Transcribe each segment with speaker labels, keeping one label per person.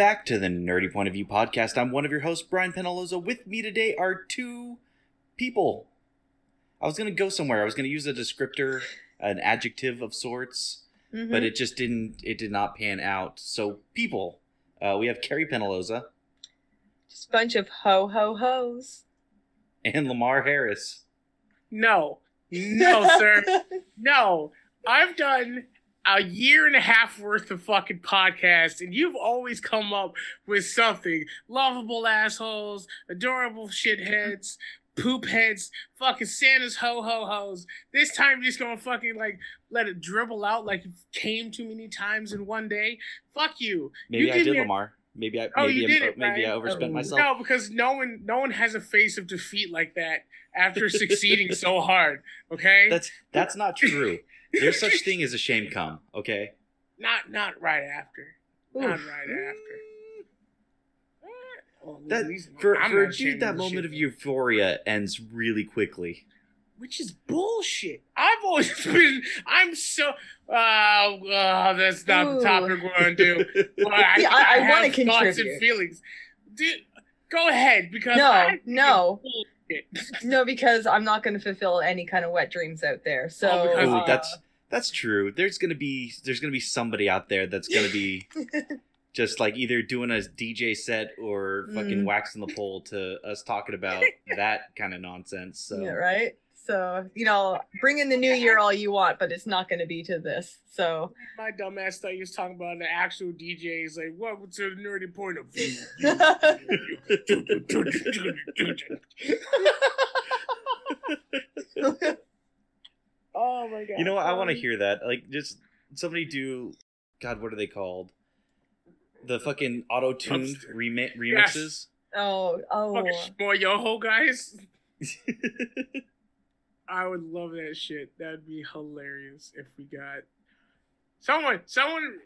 Speaker 1: Welcome back to the Nerdy Point of View podcast. I'm one of your hosts, Brian Penaloza. With me today are two people. I was going to go somewhere. I was going to use a descriptor, an adjective of sorts,
Speaker 2: Mm-hmm.
Speaker 1: but it just didn't. It did not pan out. So, people. Uh, we have Carrie Penaloza
Speaker 2: Just a bunch of ho ho hos.
Speaker 1: and Lamar Harris.
Speaker 3: No, no, sir, no. I've done a year and a half worth of fucking podcasts, and you've always come up with something: lovable assholes, adorable shitheads, poop heads, fucking Santa's ho ho hos. This time, you're just gonna fucking like let it dribble out like it came too many times in one day. Fuck you.
Speaker 1: Maybe
Speaker 3: You
Speaker 1: I
Speaker 3: give
Speaker 1: did,
Speaker 3: a-
Speaker 1: Lamar. Maybe I.
Speaker 3: Oh,
Speaker 1: maybe
Speaker 3: you
Speaker 1: I-
Speaker 3: did it,
Speaker 1: maybe I overspent
Speaker 2: Oh.
Speaker 1: myself.
Speaker 3: No, because no one, no one has a face of defeat like that after succeeding so hard. Okay,
Speaker 1: That's that's not true. There's such thing as a shame come. Okay.
Speaker 3: not not right after. Not right after. Well,
Speaker 1: That for
Speaker 3: I'm
Speaker 1: for a dude, that moment
Speaker 3: shit.
Speaker 1: of euphoria ends really quickly.
Speaker 3: which is bullshit. I've always been. I'm so. Uh, uh that's not the topic we're gonna do. But I,
Speaker 2: Yeah, I- I
Speaker 3: have
Speaker 2: wanna
Speaker 3: thoughts and feelings. Dude, go ahead because
Speaker 2: No,
Speaker 3: I think it's
Speaker 2: no.
Speaker 3: Bullshit.
Speaker 2: No, because I'm not going to fulfill any kind of wet dreams out there. So
Speaker 3: Oh,
Speaker 1: Ooh,
Speaker 2: uh,
Speaker 1: that's that's true. There's gonna be there's gonna be somebody out there that's gonna be just like either doing a DJ set or fucking
Speaker 2: Mm.
Speaker 1: waxing the pole to us talking about that kind of nonsense. So
Speaker 2: yeah, right. So you know, bring in the new year all you want, but it's not going to be to this. So
Speaker 3: My dumbass thought he was talking about the actual DJ. He's like, "Welcome to the nerdy point of view." oh my god!
Speaker 1: you know what? I want to
Speaker 3: Um,
Speaker 1: hear that. Like just somebody do. God, what are they called? The fucking auto tuned
Speaker 3: Upstairs.
Speaker 1: remi- remixes.
Speaker 2: oh oh
Speaker 3: Fucking Schmoyoho guys. I would love that shit. That'd be hilarious if we got someone. Someone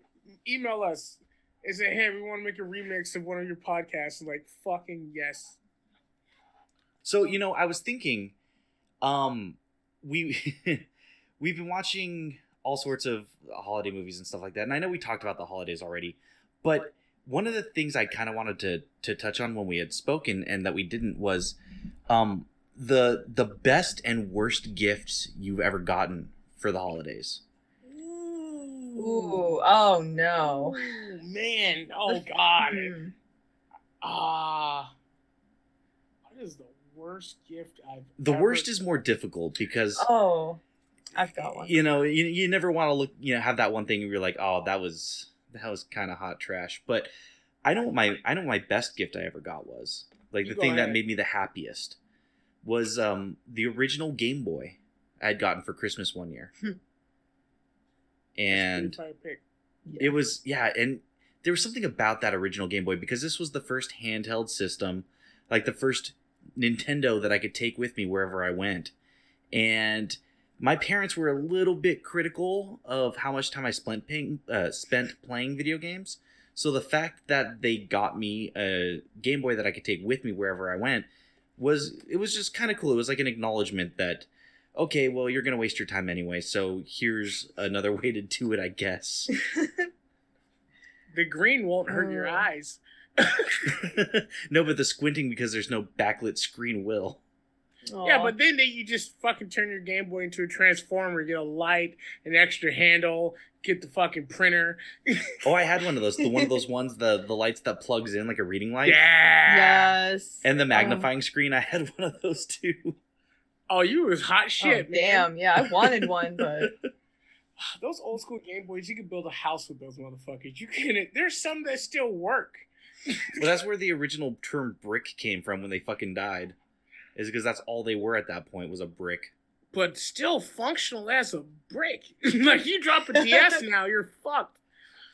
Speaker 3: email us and say, "Hey, we want to make a remix of one of your podcasts." Like, fucking yes.
Speaker 1: So you know, I was thinking, um, we we've been watching all sorts of holiday movies and stuff like that, and I know we talked about the holidays already, but one of the things I kind of wanted to to touch on when we had spoken and that we didn't was, um, the the best and worst gifts you've ever gotten for the holidays.
Speaker 2: ooh oh no.
Speaker 3: Ooh, man. Oh god.
Speaker 2: Hmm.
Speaker 3: Ah. what is the worst gift I've?
Speaker 1: The
Speaker 3: ever-
Speaker 1: worst is more difficult because
Speaker 2: Oh, I've got one.
Speaker 1: you know you, you never want to look you know have that one thing where you're like oh that was that was kind of hot trash but i know what my i know what my best gift i ever got was like
Speaker 3: You
Speaker 1: the
Speaker 3: go
Speaker 1: thing that made me the happiest was um the original game boy i had gotten for christmas one year
Speaker 2: Hmm.
Speaker 1: and
Speaker 3: That's a pretty fire pick.
Speaker 1: it was yeah and there was something about that original game boy because this was the first handheld system like the first nintendo that i could take with me wherever i went and my parents were a little bit critical of how much time i spent paying, uh, spent playing video games so the fact that they got me a game boy that i could take with me wherever i went was it was just kind of cool it was like an acknowledgement that okay well you're gonna waste your time anyway so here's another way to do it i guess
Speaker 3: The green won't hurt your
Speaker 2: Oh.
Speaker 3: eyes.
Speaker 1: no, but the squinting because there's no backlit screen will.
Speaker 3: Yeah, but then they, you just fucking turn your Game Boy into a transformer, get a light, an extra handle, get the fucking printer.
Speaker 1: Oh, I had one of those. The one of those ones, the the lights that plugs in like a reading light.
Speaker 3: Yeah.
Speaker 2: yes.
Speaker 1: And the um, magnifying screen, I had one of those too.
Speaker 3: Oh, you was hot oh, shit,
Speaker 2: oh,
Speaker 3: man.
Speaker 2: damn. Yeah, I wanted one, but
Speaker 3: Those old school Game Boys, you could build a house with those motherfuckers. You can. There's some that still work.
Speaker 1: Well, that's where the original term brick came from when they fucking died. Is because that's all they were at that point was a brick.
Speaker 3: but still functional as a brick. like you drop a DS now, you're fucked.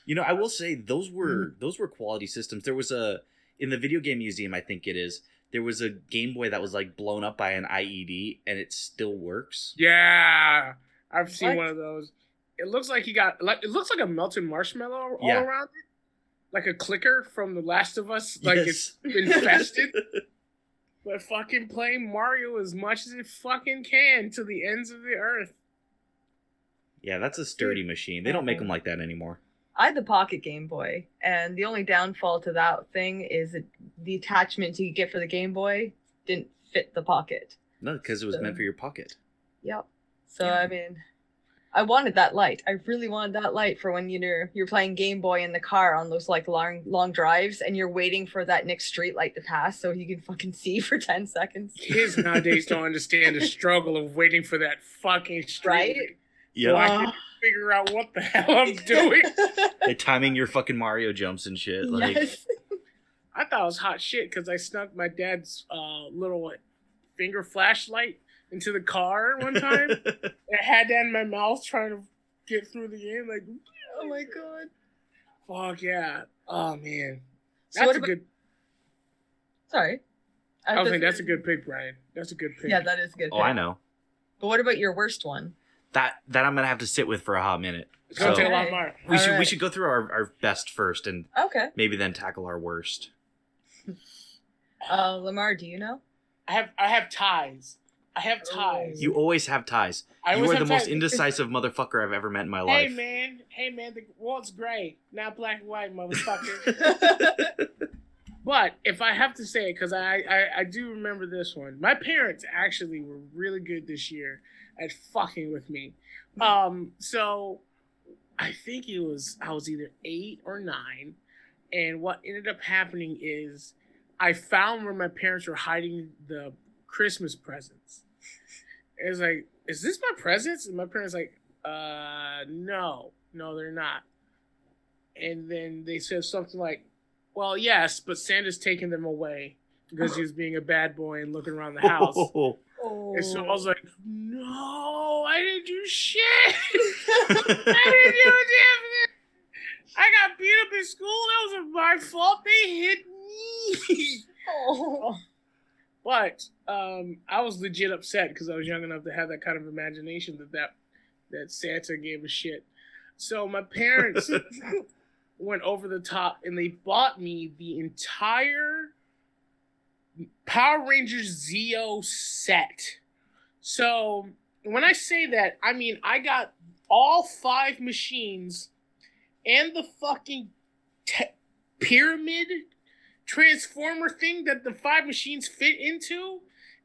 Speaker 1: You know, I will say those hmm. were those were quality systems. There was a in the video game museum, I think it is. There was a Game Boy that was like blown up by an IED, and it still works.
Speaker 3: Yeah, I've seen
Speaker 2: What?
Speaker 3: one of those. It looks like he got like it looks like a melted marshmallow all
Speaker 1: Yeah.
Speaker 3: around it, like a clicker from The Last of Us. Like
Speaker 1: Yes.
Speaker 3: it's infested. But fucking playing Mario as much as it fucking can to the ends of the earth.
Speaker 1: Yeah, that's a sturdy machine. They don't make them like that anymore.
Speaker 2: I had the Pocket Game Boy, and the only downfall to that thing is that the attachment you get for the Game Boy didn't fit the pocket.
Speaker 1: No, because it was meant for your pocket.
Speaker 2: Yep. So
Speaker 3: Yeah.
Speaker 2: I mean, I wanted that light. I really wanted that light for when you're you're playing Game Boy in the car on those like long long drives, and you're waiting for that next street light to pass so you can fucking see for ten seconds.
Speaker 3: Kids nowadays don't understand the struggle of waiting for that fucking street.
Speaker 2: Right?
Speaker 3: light.
Speaker 1: Yeah,
Speaker 3: Well, I can figure out what the hell I'm doing.
Speaker 1: like timing your fucking Mario jumps and shit. Like,
Speaker 2: yes.
Speaker 3: I thought it was hot shit because I snuck my dad's uh, little finger flashlight into the car one time. I had that in my mouth trying to get through the game. Like,
Speaker 2: Oh my god.
Speaker 3: fuck yeah. Oh man.
Speaker 2: So
Speaker 3: That's
Speaker 2: what
Speaker 3: a
Speaker 2: about?
Speaker 3: good
Speaker 2: Sorry.
Speaker 3: I was
Speaker 2: just-
Speaker 3: saying that's a good pick, Brian. That's a good pick.
Speaker 2: Yeah, that is a good.
Speaker 1: oh, I know
Speaker 2: But what about your worst one?
Speaker 1: that that I'm gonna have to sit with for a hot minute.
Speaker 3: It's gonna
Speaker 1: So
Speaker 3: take a lot more.
Speaker 1: we should we should go through our, our best first and
Speaker 2: Okay.
Speaker 1: maybe then tackle our worst.
Speaker 2: Uh, Lamar, do you know?
Speaker 3: I have I have ties. I have ties.
Speaker 1: You always have ties.
Speaker 3: I
Speaker 1: you are the most
Speaker 3: ties.
Speaker 1: indecisive motherfucker I've ever met in my life.
Speaker 3: Hey man, hey man, the world's gray, not black and white, motherfucker. but if I have to say it, because I, I I do remember this one. My parents actually were really good this year at fucking with me. Um, so I think it was I was either eight or nine, and what ended up happening is I found where my parents were hiding the Christmas presents. It was like, is this my presents? And my parents like, uh, no, no, they're not. And then they said something like, well, yes, but Santa's taking them away because he was being a bad boy and looking around the house.
Speaker 2: oh.
Speaker 3: And so I was like, no, I didn't do shit. I didn't do a damn thing. I got beat up in school. That wasn't my fault. They hit me.
Speaker 2: oh.
Speaker 3: But um, I was legit upset because I was young enough to have that kind of imagination that that, that Santa gave a shit. So my parents went over the top and they bought me the entire Power Rangers Zeo set. So when I say that, I mean I got all five machines and the fucking te- pyramid transformer thing that the five machines fit into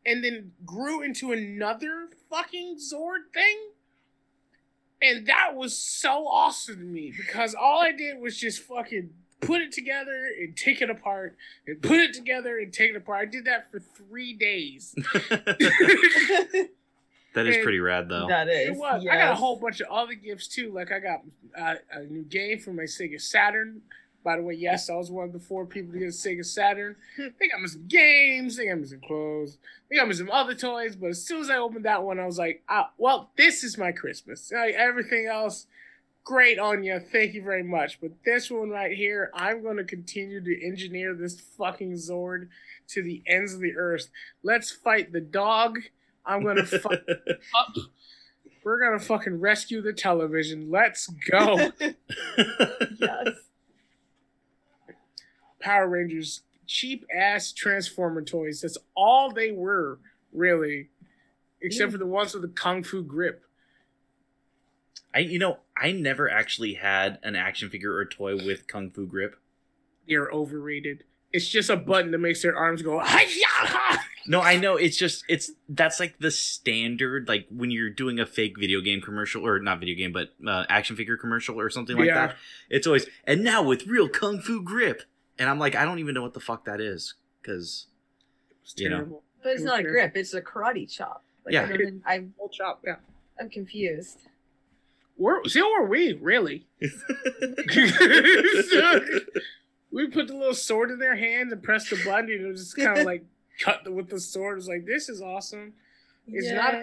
Speaker 3: and then grew into another fucking Zord thing. And that was so awesome to me because all I did was just fucking put it together and take it apart and put it together and take it apart. I did that for three days.
Speaker 1: that is
Speaker 3: And
Speaker 1: pretty rad though.
Speaker 2: that is.
Speaker 3: It was. I got a whole bunch of other gifts too. Like I got uh, a new game for my Sega Saturn. By the way, yes, I was one of the four people to get a Sega Saturn. They got me some games. They got me some clothes. They got me some other toys. But as soon as I opened that one, I was like, ah, "Well, this is my Christmas. Like, everything else, great on you. Thank you very much. But this one right here, I'm going to continue to engineer this fucking Zord to the ends of the earth. Let's fight the dog. I'm going to fight up. We're gonna fucking rescue the television. Let's go.
Speaker 2: yes.
Speaker 3: Power Rangers, cheap ass Transformer toys. That's all they were, really. Except
Speaker 2: Yeah.
Speaker 3: for the ones with the Kung Fu grip.
Speaker 1: I you know I never actually had an action figure or toy with kung fu grip.
Speaker 3: They're overrated. It's just a button that makes their arms go hi
Speaker 1: No, I know it's just it's that's like the standard like when you're doing a fake video game commercial or not video game but uh, action figure commercial or something like
Speaker 3: Yeah.
Speaker 1: that. It's always and now with real kung fu grip. And I'm like I don't even know what the fuck that is cuz
Speaker 3: It's
Speaker 1: You know.
Speaker 2: But it's not a grip. It's a karate chop. Like,
Speaker 1: Yeah.
Speaker 2: I don't even- I'm
Speaker 3: Full chop, yeah.
Speaker 2: I'm confused.
Speaker 3: Where, so were we, really? we put the little sword in their hands and pressed the button, and it was just kind of like cut the, with the sword. It was like, this is awesome. It's not.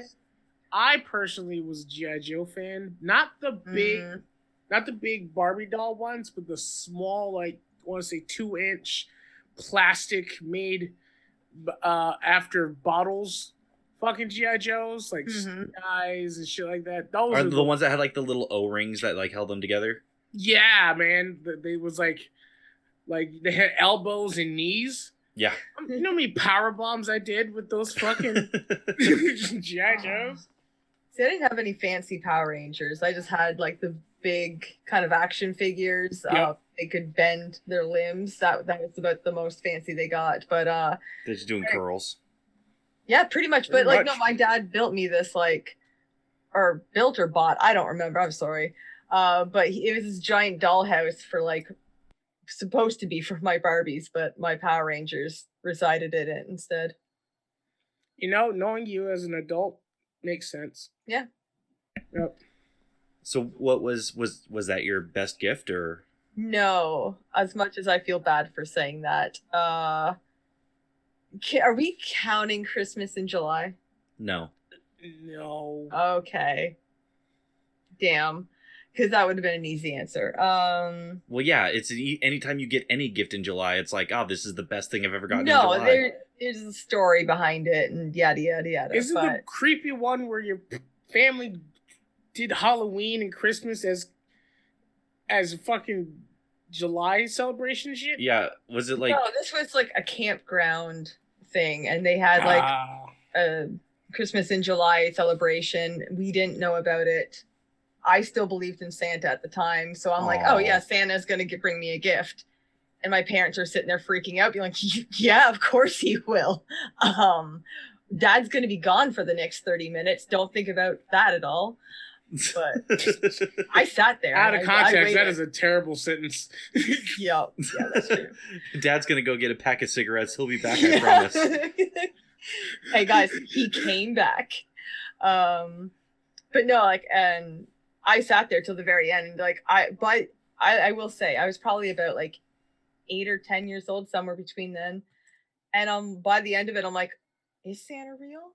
Speaker 3: I personally was a GI Joe fan, not the big,
Speaker 2: Mm.
Speaker 3: not the big Barbie doll ones, but the small, like I want to say two inch plastic made uh, after bottles, fucking GI Joes, like
Speaker 2: Mhm.
Speaker 3: guys and shit like that. Those
Speaker 1: are
Speaker 3: are
Speaker 1: the ones that had like the little O-rings that like held them together.
Speaker 3: Yeah, man. Th- They was like, like they had elbows and knees.
Speaker 1: Yeah.
Speaker 3: Um, You know how many power bombs I did with those fucking GI Joes?
Speaker 2: See, I didn't have any fancy Power Rangers. I just had like the big kind of action figures.
Speaker 3: Yeah.
Speaker 2: Uh, they could bend their limbs. That that was about the most fancy they got. But uh,
Speaker 1: They're just doing curls.
Speaker 2: yeah, pretty much.
Speaker 3: Pretty
Speaker 2: But like, no, my dad built me this like, or built or bought. I don't remember. I'm sorry. Uh, but he, it was this giant dollhouse for like, supposed to be for my Barbies, but my Power Rangers resided in it instead.
Speaker 3: You know, knowing you as an adult makes sense.
Speaker 2: Yeah.
Speaker 3: Yep.
Speaker 1: So what was was was that your best gift or
Speaker 2: No, as much as I feel bad for saying that. Uh, ca- are we counting Christmas in July?
Speaker 1: no?
Speaker 3: No.
Speaker 2: Okay. Damn. Because that would have been an easy answer. Um,
Speaker 1: Well, yeah. It's an e- anytime you get any gift in July, it's like, oh, this is the best thing I've ever gotten. in
Speaker 2: no,
Speaker 1: July.
Speaker 2: there, there's a story behind it and yada yada yada.
Speaker 3: Is it the creepy one where your family did Halloween and Christmas as as fucking July celebration shit?
Speaker 1: Yeah. Was it like?
Speaker 2: no, this was like a campground thing, and they had like
Speaker 3: Ah.
Speaker 2: a Christmas in July celebration. We didn't know about it. I still believed in Santa at the time, so I'm like, oh yeah, Santa's gonna get, bring me a gift. And my parents are sitting there freaking out, being like, yeah, of course he will. Um, Dad's gonna be gone for the next 30 minutes. Don't think about that at all. But I sat there.
Speaker 3: out of
Speaker 2: I- I
Speaker 3: context, that
Speaker 2: waited.
Speaker 3: is a terrible sentence.
Speaker 2: yeah, yeah, that's true.
Speaker 1: Dad's gonna go get a pack of cigarettes. He'll be back. I promise.
Speaker 2: hey guys, he came back. Um, but no, like, and I sat there till the very end. Like, I, but I, I will say, I was probably about like eight or ten years old, somewhere between then. And um, by the end of it, I'm like, is Santa real?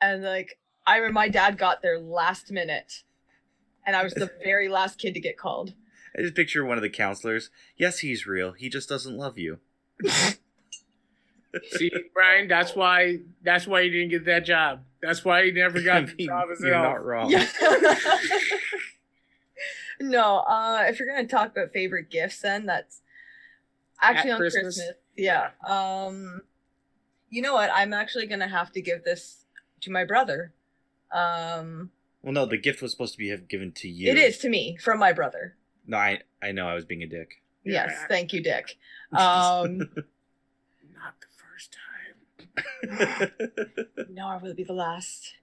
Speaker 2: And like, I remember my dad got there last minute, and I was the very last kid to get called.
Speaker 1: I just picture one of the counselors. Yes, he's real. He just doesn't love you.
Speaker 3: See, Brian, that's why that's why you didn't get that job. That's why you never got
Speaker 1: I
Speaker 3: the job as
Speaker 1: you're not wrong.
Speaker 2: Yeah. no, uh, if you're gonna talk about favorite gifts, then that's actually
Speaker 3: At
Speaker 2: on
Speaker 3: Christmas?
Speaker 2: Christmas. Yeah. Um, you know what? I'm actually gonna have to give this to my brother. Um,
Speaker 1: Well, no, the gift was supposed to be given to you.
Speaker 2: it is to me from my brother.
Speaker 1: No, I I know I was being a dick.
Speaker 2: Yes,
Speaker 3: Yeah.
Speaker 2: thank you, Dick. Um,
Speaker 3: Not the first time.
Speaker 2: no, I will be the last.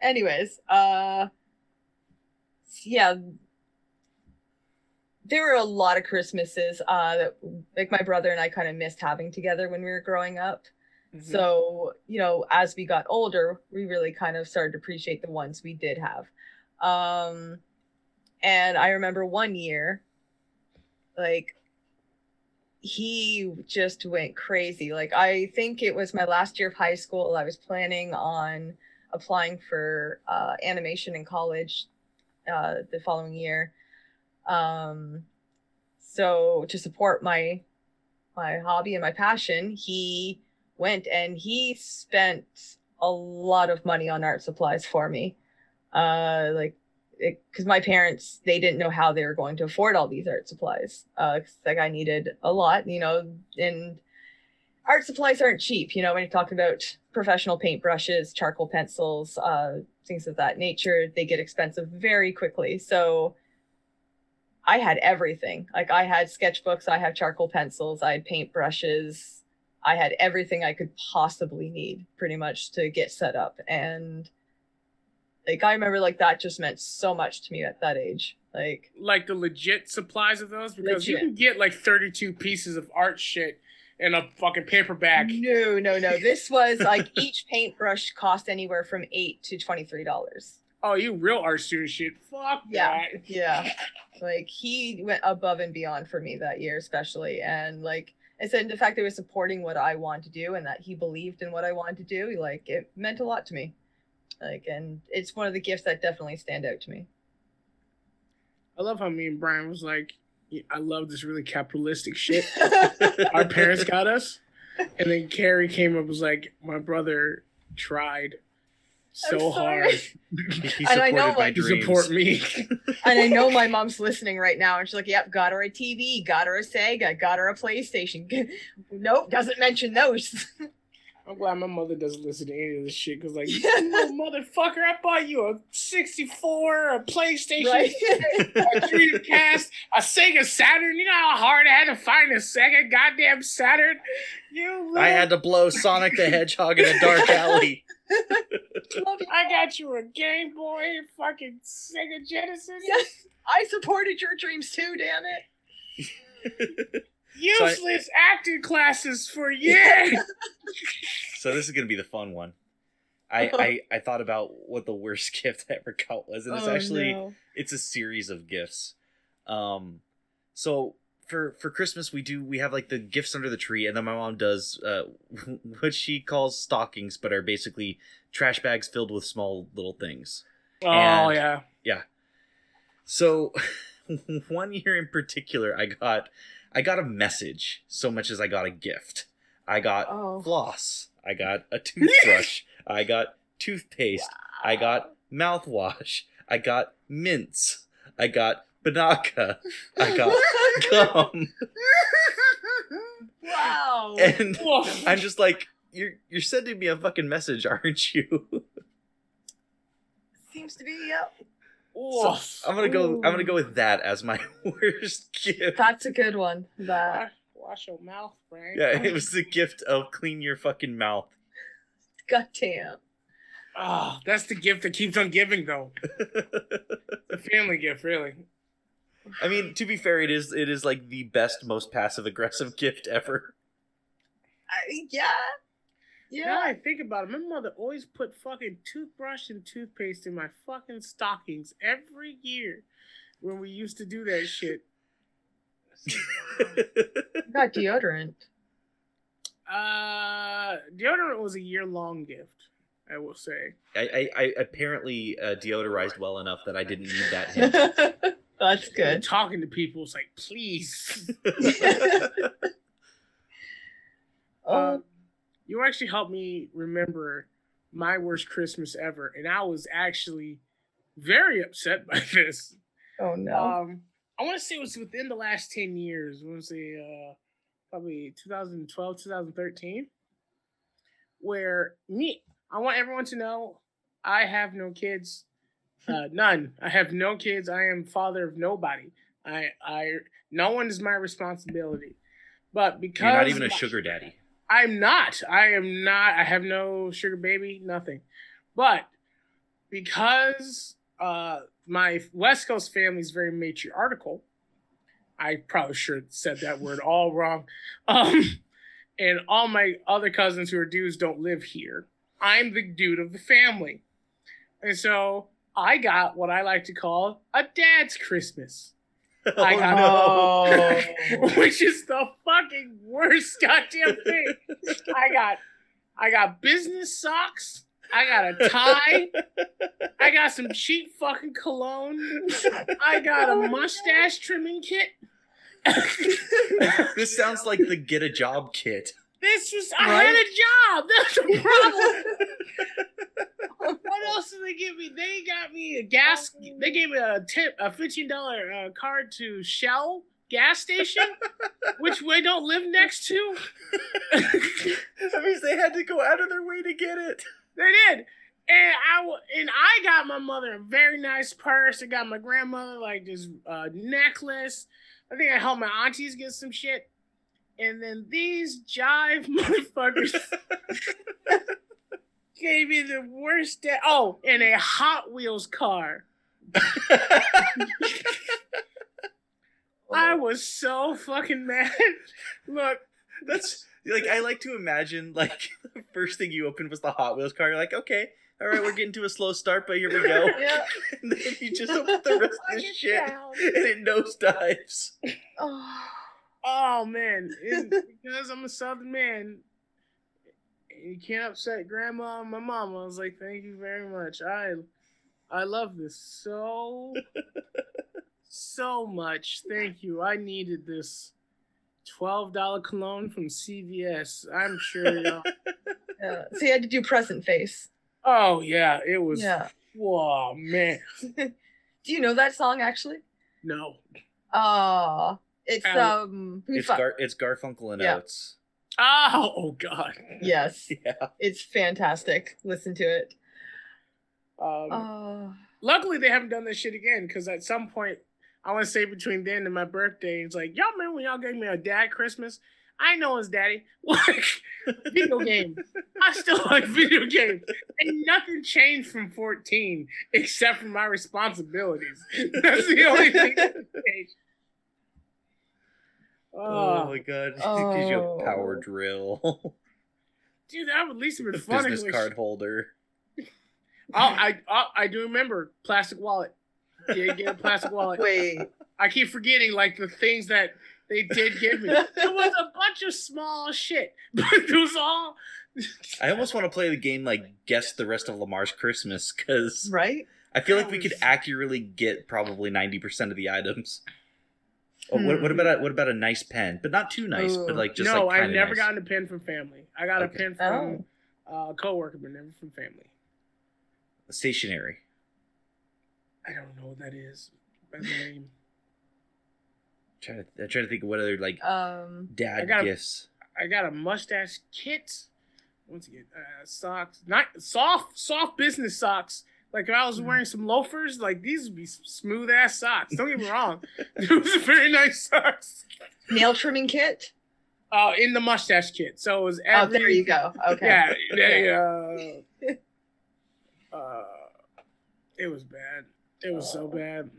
Speaker 2: Anyways, uh, yeah, there were a lot of Christmases uh, that, like, my brother and I kind of missed having together when we were growing up.
Speaker 3: Mm-hmm.
Speaker 2: So, you know, as we got older, we really kind of started to appreciate the ones we did have. Um, and I remember one year, like, he just went crazy. Like, I think it was my last year of high school. I was planning on applying for uh, animation in college uh, the following year. Um, so to support my my hobby and my passion, he went and he spent a lot of money on art supplies for me. Uh, like, because my parents they didn't know how they were going to afford all these art supplies. Uh, like I needed a lot, you know, and art supplies aren't cheap. You know, when you're talking about professional paintbrushes, charcoal pencils, uh, things of that nature, they get expensive very quickly. So I had everything. Like I had sketchbooks, I had charcoal pencils, I had paintbrushes, I had everything I could possibly need pretty much to get set up. And like I remember like that just meant so much to me at that age. Like
Speaker 3: like the legit supplies of those because you can get like 32 pieces of art shit in a fucking paperback.
Speaker 2: no, no, no. This was like each paintbrush cost anywhere from eight to twenty three dollars.
Speaker 3: Oh, you real art student shit. Fuck
Speaker 2: Yeah.
Speaker 3: that.
Speaker 2: Yeah. Like he went above and beyond for me that year, especially. And like I said, the fact that he was supporting what I wanted to do and that he believed in what I wanted to do, like it meant a lot to me. Like, and it's one of the gifts that definitely stand out to me.
Speaker 3: I love how me and Brian was like, I love this really capitalistic shit our parents got us. And then Carrie came up and was like, my brother tried so hard
Speaker 1: He
Speaker 2: And I
Speaker 1: supported
Speaker 2: know,
Speaker 1: my dreams.
Speaker 3: support me.
Speaker 2: and I know my mom's listening right now, and she's like, "Yep, got her a TV, got her a Sega, got her a PlayStation." nope, doesn't mention those.
Speaker 3: I'm glad my mother doesn't listen to any of this shit because, like, you
Speaker 2: Yeah.
Speaker 3: little oh, motherfucker, I bought you a 64, a PlayStation,
Speaker 2: Right.
Speaker 3: a Dreamcast, a Sega Saturn. You know how hard I had to find a second goddamn Saturn? You little...
Speaker 1: I had to blow Sonic the Hedgehog in a dark alley.
Speaker 2: Love you.
Speaker 3: I got you a Game Boy, fucking Sega Genesis.
Speaker 2: Yes. I supported your dreams too, damn it.
Speaker 3: Useless acting classes for years.
Speaker 1: So this is gonna be the fun one. I, I I thought about what the worst gift I ever got was, and it's
Speaker 2: Oh,
Speaker 1: actually
Speaker 2: no.
Speaker 1: it's a series of gifts. Um, so for for Christmas we do we have like the gifts under the tree, and then my mom does uh what she calls stockings, but are basically trash bags filled with small little things.
Speaker 3: oh,
Speaker 1: And-
Speaker 3: yeah.
Speaker 1: So one year in particular, I got I got a message so much as I got a gift. I got
Speaker 2: Oh.
Speaker 1: floss. I got a toothbrush. I got toothpaste. I got mouthwash. I got mints. I got Binaca. I got gum.
Speaker 2: wow.
Speaker 1: And
Speaker 3: Woof.
Speaker 1: I'm just like, you're you're sending me a fucking message, aren't you?
Speaker 2: Seems to be, yeah.
Speaker 1: So I'm gonna go. I'm gonna go with that as my worst gift.
Speaker 2: That's a good one. That
Speaker 3: Wash, wash your mouth, Frank.
Speaker 1: Yeah, it was the gift of clean your fucking mouth.
Speaker 2: goddamn.
Speaker 3: Oh, ah, that's the gift that keeps on giving, though. The family gift, really.
Speaker 1: I mean, to be fair, it is it is like the best, most passive aggressive gift ever.
Speaker 2: I, yeah.
Speaker 3: Now
Speaker 2: Yeah.
Speaker 3: I think about it, my mother always put fucking toothbrush and toothpaste in my fucking stockings every year when we used to do that shit.
Speaker 2: Got deodorant.
Speaker 3: Uh, deodorant was a year long gift, I will say.
Speaker 1: I, I, I apparently uh, deodorized well enough that I didn't need that hint.
Speaker 2: That's
Speaker 3: And
Speaker 2: good.
Speaker 3: talking to people, it's like, please.
Speaker 2: Oh,
Speaker 3: Uh, you actually helped me remember my worst Christmas ever, and I was actually very upset by this.
Speaker 2: oh no.
Speaker 3: Um, I want to say it was within the last 10 years. I want to say uh, probably 2012, 2013, where me, I want everyone to know I have no kids. Uh, none. I have no kids. I am father of nobody. I, I, no one is my responsibility. But because
Speaker 1: You're not even a sugar daddy.
Speaker 3: I'm not. I am not. I have no sugar baby, nothing. But because uh, my West Coast family is very matriarchal, I probably should have said that word all wrong. Um, and all my other cousins who are dudes don't live here. I'm the dude of the family. And so I got what I like to call a dad's Christmas. I oh, got-
Speaker 2: Oh.
Speaker 3: which is the fucking worst goddamn thing. I got, I got business socks. I got a tie. I got some cheap fucking cologne. I got a mustache trimming kit.
Speaker 1: this sounds like the get a job kit.
Speaker 3: This was I had a job. That's the problem. what else did they give me? They got me a gas. They gave me a tip, a fifteen dollar uh, card to Shell gas station, which we don't live next to.
Speaker 1: That means they had to go out of their way to get it.
Speaker 3: They did. And I and I got my mother a very nice purse. I got my grandmother like this uh, necklace. I think I helped my aunties get some shit. And then these jive motherfuckers gave me the worst day. Oh, in a Hot Wheels car. I was so fucking mad. Look,
Speaker 1: That's like I like to imagine like the first thing you opened was the Hot Wheels car. You're like, okay, all right, we're getting to a slow start, but here we go.
Speaker 2: Yeah.
Speaker 1: And then you just open the rest of the shit,
Speaker 3: down.
Speaker 1: and it nosedives.
Speaker 2: Oh.
Speaker 3: Oh man, because I'm a Southern man, you can't upset Grandma and my mama. I was like, thank you very much. I, I love this so, so much. Thank you. I needed this twelve dollar cologne from CVS. I'm sure y'all.
Speaker 2: Yeah. So you had to do present face.
Speaker 3: Oh yeah, it was.
Speaker 2: Yeah.
Speaker 3: Whoa man,
Speaker 2: Do you know that song actually?
Speaker 3: no.
Speaker 2: Uh it's
Speaker 3: Um,
Speaker 1: It's
Speaker 2: fu-
Speaker 1: Gar- it's Garfunkel and
Speaker 2: Yeah.
Speaker 1: Oates.
Speaker 3: Oh, oh God.
Speaker 2: Yes,
Speaker 1: Yeah.
Speaker 2: it's fantastic. Listen to it.
Speaker 3: Um,
Speaker 2: Oh,
Speaker 3: luckily, they haven't done this shit again because at some point, I want to say between then and my birthday, it's like, y'all remember when y'all gave me a dad Christmas? I know his daddy. Like, video game. I still like video games. And nothing changed from 14 except for my responsibilities. That's the only thing that changed.
Speaker 1: Oh
Speaker 3: Oh,
Speaker 1: my god. It gives you a
Speaker 2: Oh.
Speaker 1: power drill.
Speaker 3: dude, that would at least have been fun.
Speaker 1: business
Speaker 3: if
Speaker 1: card holder.
Speaker 3: Oh, I, oh, I do remember plastic wallet. Yeah, get a plastic wallet.
Speaker 2: wait.
Speaker 3: I keep forgetting like the things that they did give me. It was a bunch of small shit, but it was all.
Speaker 1: I almost want to play the game like guess the rest of Lamar's Christmas because
Speaker 2: Right?
Speaker 1: I feel like
Speaker 3: That
Speaker 1: we could accurately get probably ninety percent of the items. Oh, what, what
Speaker 2: Hmm.
Speaker 1: about a, what about a nice pen? But not too nice, but like just
Speaker 3: no,
Speaker 1: like
Speaker 3: I've never
Speaker 1: nice.
Speaker 3: gotten a pen from family. I got
Speaker 1: Okay.
Speaker 3: a pen from uh, a coworker, but never from family.
Speaker 1: stationary.
Speaker 3: I don't know what that is. That's the name.
Speaker 1: trying to I'm trying to think of what other like
Speaker 2: Um,
Speaker 3: I
Speaker 1: dad
Speaker 3: got
Speaker 1: gifts.
Speaker 3: I got a mustache kit. Once again, uh, socks, not soft, soft business socks. Like if I was wearing some loafers, like these would be smooth ass socks. Don't get me wrong, those are very nice socks.
Speaker 2: nail trimming kit.
Speaker 3: Uh, in the mustache kit. So it was
Speaker 2: Oh, there you go. Okay.
Speaker 3: Yeah, they, uh, uh, it was bad. It was so
Speaker 2: Oh.
Speaker 3: bad.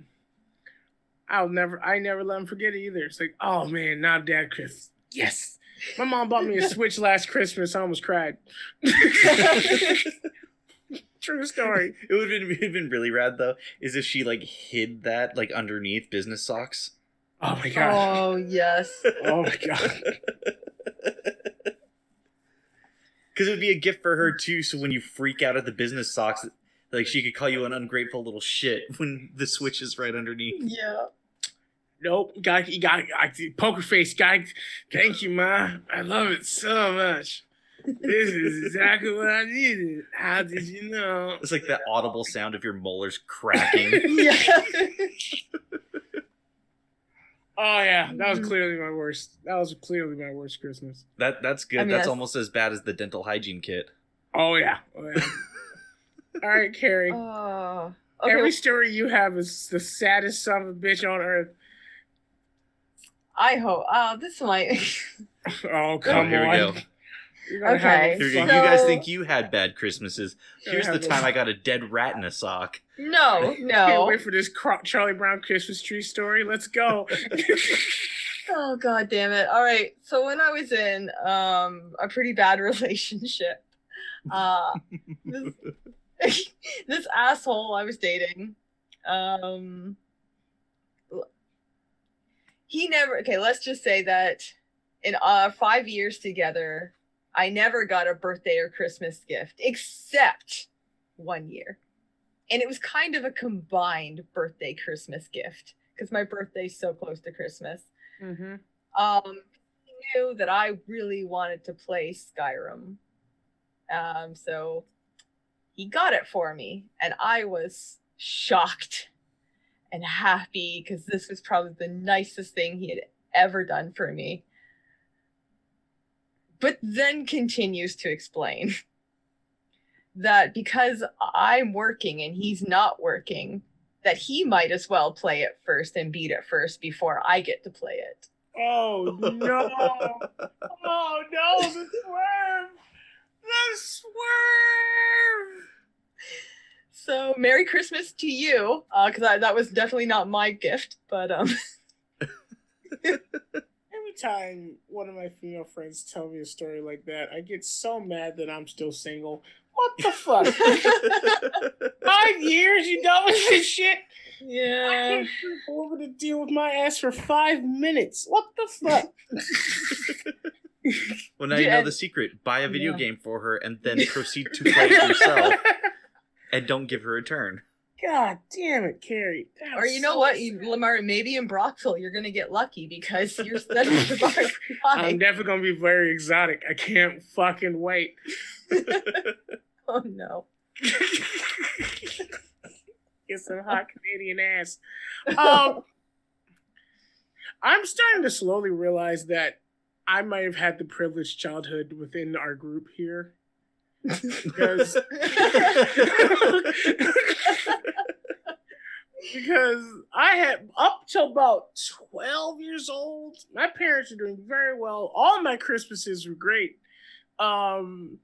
Speaker 3: I'll never, I never let him forget it either. It's like, oh man, now Dad Chris. Yes. My mom bought me a Switch last Christmas. I almost cried. True story.
Speaker 1: It would have been, it'd been really rad though, is if she like hid that like underneath business socks.
Speaker 3: Oh my god.
Speaker 2: Oh yes.
Speaker 3: Oh my god.
Speaker 1: Because it would be a gift for her too. So when you freak out at the business socks, like she could call you an ungrateful little shit when the switch is right underneath.
Speaker 2: Yeah.
Speaker 3: Nope. Got you got I, poker face guy. Thank you, ma. I love it so much. This is exactly what I needed. How did you know?
Speaker 1: It's like that audible sound of your molars cracking.
Speaker 2: Yeah.
Speaker 3: Oh yeah, that was mm-hmm. clearly my worst. That was clearly my worst Christmas.
Speaker 1: that that's good.
Speaker 2: I mean,
Speaker 1: that's
Speaker 2: that's-
Speaker 1: almost as bad as the dental hygiene kit.
Speaker 3: Oh yeah. Oh, yeah. All right, Carrie.
Speaker 2: oh. Okay.
Speaker 3: Every story you have is the saddest son of a bitch on earth.
Speaker 2: I hope. Oh, this might.
Speaker 3: Oh come
Speaker 1: here we
Speaker 3: on.
Speaker 1: go.
Speaker 3: You're gonna have
Speaker 2: Okay,
Speaker 3: a
Speaker 1: Here, you guys think you had bad Christmases? Here's the time I got a dead rat in a sock.
Speaker 2: no,
Speaker 3: Can't
Speaker 2: no.
Speaker 3: wait for this Charlie Brown Christmas tree story. Let's go.
Speaker 2: Oh god damn it. All right. So when I was in um a pretty bad relationship, uh this, this asshole I was dating, um he never okay, let's just say that in uh 5 years together, I never got a birthday or Christmas gift except one year. And it was kind of a combined birthday Christmas gift because my birthday's so close to Christmas
Speaker 3: mm-hmm.
Speaker 2: um he knew that I really wanted to play Skyrim. Um so he got it for me and I was shocked and happy because this was probably the nicest thing he had ever done for me. But then continues to explain that because I'm working and he's not working, that he might as well play it first and beat it first before I get to play it.
Speaker 3: Oh no! Oh no! The swerve! The swerve!
Speaker 2: So Merry Christmas to you, because that was definitely not my gift, but um,
Speaker 3: Every time one of my female friends tell me a story like that, I get so mad that I'm still single. What the fuck? Five years you done with this shit? I
Speaker 2: yeah.
Speaker 3: can't go over to deal with my ass for five minutes. What the fuck?
Speaker 1: Well, now you know the secret. Buy a video
Speaker 2: Yeah.
Speaker 1: game for her and then proceed to play it yourself and don't give her a turn.
Speaker 3: God damn it, Carrie. That
Speaker 2: Or
Speaker 3: was
Speaker 2: you know
Speaker 3: so
Speaker 2: what,
Speaker 3: sad.
Speaker 2: you- Lamar, maybe in Brockville you're gonna get lucky because you're setting the bar
Speaker 3: I'm definitely gonna be very exotic. I can't fucking wait.
Speaker 2: Oh no.
Speaker 3: Get some hot Canadian ass. Um, I'm starting to slowly realize that I might have had the privileged childhood within our group here. Because because I had up till about 12 years old, my parents were doing very well. All my Christmases were great. Um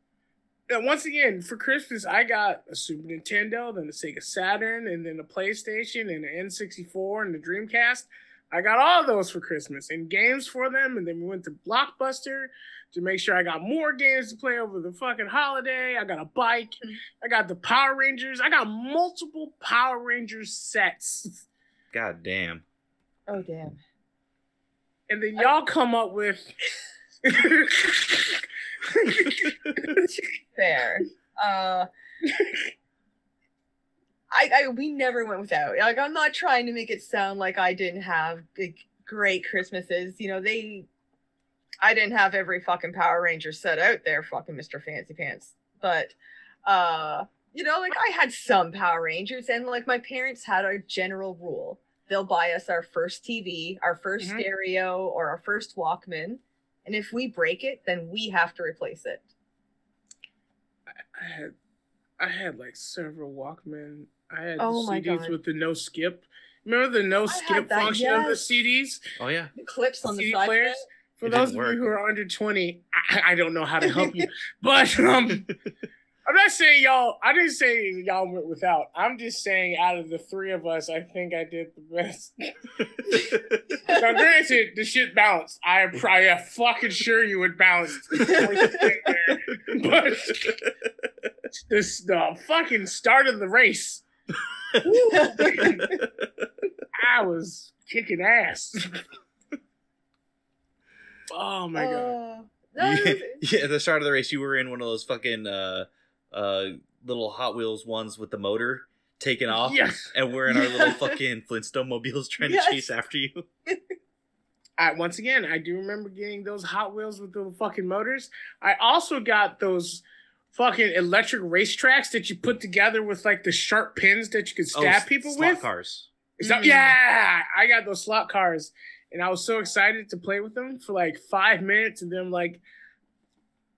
Speaker 3: and once again, for Christmas, I got a Super Nintendo, then a Sega Saturn, and then a PlayStation, and an N64, and the Dreamcast. I got all of those for Christmas and games for them. And then we went to Blockbuster to make sure I got more games to play over the fucking holiday. I got a bike. I got the Power Rangers. I got multiple Power Rangers sets.
Speaker 1: God damn.
Speaker 2: oh damn.
Speaker 3: And then y'all come up with.
Speaker 2: Fair. Uh I, I we never went without. Like I'm not trying to make it sound like I didn't have like, great Christmases. You know, they I didn't have every fucking Power Ranger set out there, fucking Mr. Fancy Pants. But uh, you know, like I had some Power Rangers and like my parents had a general rule. They'll buy us our first TV, our 1st
Speaker 3: Mhm.
Speaker 2: stereo, or our first Walkman. And if we break it, then we have to replace it.
Speaker 3: I had, I had like several Walkman. I had
Speaker 2: Oh
Speaker 3: CDs with the no skip. Remember the no
Speaker 2: had
Speaker 3: skip
Speaker 2: that,
Speaker 3: function of the. CDs?
Speaker 1: Oh yeah.
Speaker 2: The clips on the
Speaker 3: CD
Speaker 2: side. of
Speaker 3: players?
Speaker 2: it.
Speaker 3: For
Speaker 1: It
Speaker 3: those of
Speaker 1: didn't
Speaker 3: you who are under 20, I, I don't know how to help you. but um, I'm not saying y'all, I didn't say y'all went without. I'm just saying out of the three of us, I think I did the best. now, granted, the shit balanced. I am I fucking sure you would balance. but this the fucking start of the race, I was kicking ass. Oh my god.
Speaker 2: Uh,
Speaker 1: yeah,
Speaker 2: was-
Speaker 1: yeah, at the start of the race, you were in one of those fucking uh, uh, little Hot Wheels ones with the motor taken off,
Speaker 3: Yes.
Speaker 1: and we're in our little fucking Flintstone mobiles trying
Speaker 2: Yes.
Speaker 1: to chase after you.
Speaker 3: I, once again, I do remember getting those Hot Wheels with the fucking motors. I also got those fucking electric racetracks that you put together with like the sharp pins that you could
Speaker 1: Oh,
Speaker 3: stab
Speaker 1: s-
Speaker 3: people
Speaker 1: slot
Speaker 3: with.
Speaker 1: Slot
Speaker 3: cars. That-
Speaker 2: Mm.
Speaker 3: yeah, I got those slot cars, and I was so excited to play with them for like five minutes, and then like,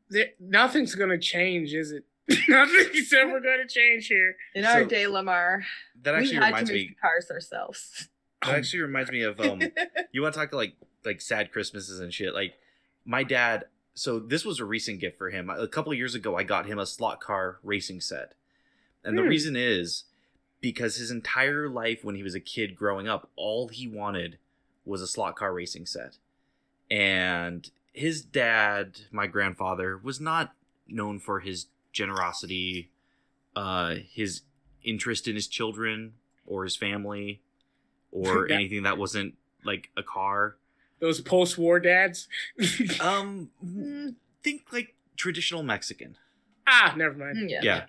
Speaker 3: there- nothing's gonna change, is it? Nothing's ever gonna change here.
Speaker 2: In our
Speaker 1: So-
Speaker 2: day, Lamar,
Speaker 1: That
Speaker 2: we
Speaker 1: actually
Speaker 2: had to
Speaker 1: reminds
Speaker 2: make
Speaker 1: me.
Speaker 2: cars ourselves.
Speaker 1: That actually reminds me of um. you want to talk like like sad Christmases and shit. Like my dad. So this was a recent gift for him. A couple of years ago, I got him a slot car racing set, and the
Speaker 3: Hmm.
Speaker 1: reason is because his entire life when he was a kid growing up, all he wanted was a slot car racing set, and his dad, my grandfather, was not known for his generosity, uh, his interest in his children or his family, or
Speaker 3: Yeah.
Speaker 1: anything that wasn't like a car.
Speaker 3: Those post-war dads.
Speaker 1: Um,
Speaker 2: Mm,
Speaker 1: think like traditional Mexican.
Speaker 3: ah, never mind.
Speaker 2: yeah.
Speaker 1: Yeah.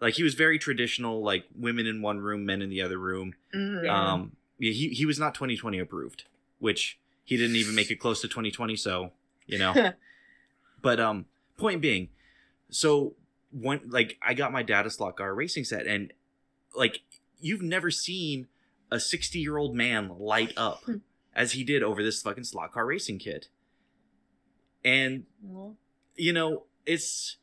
Speaker 1: Like he was very traditional, like women in one room, men in the other room.
Speaker 2: Mhm.
Speaker 1: Um, yeah, he he was not 2020 approved, which he didn't even make it close to 2020. So you know, but um, point being, so one like I got my dad a slot car racing set, and like you've never seen a 60 year old man light up as he did over this fucking slot car racing kit, and you know, it's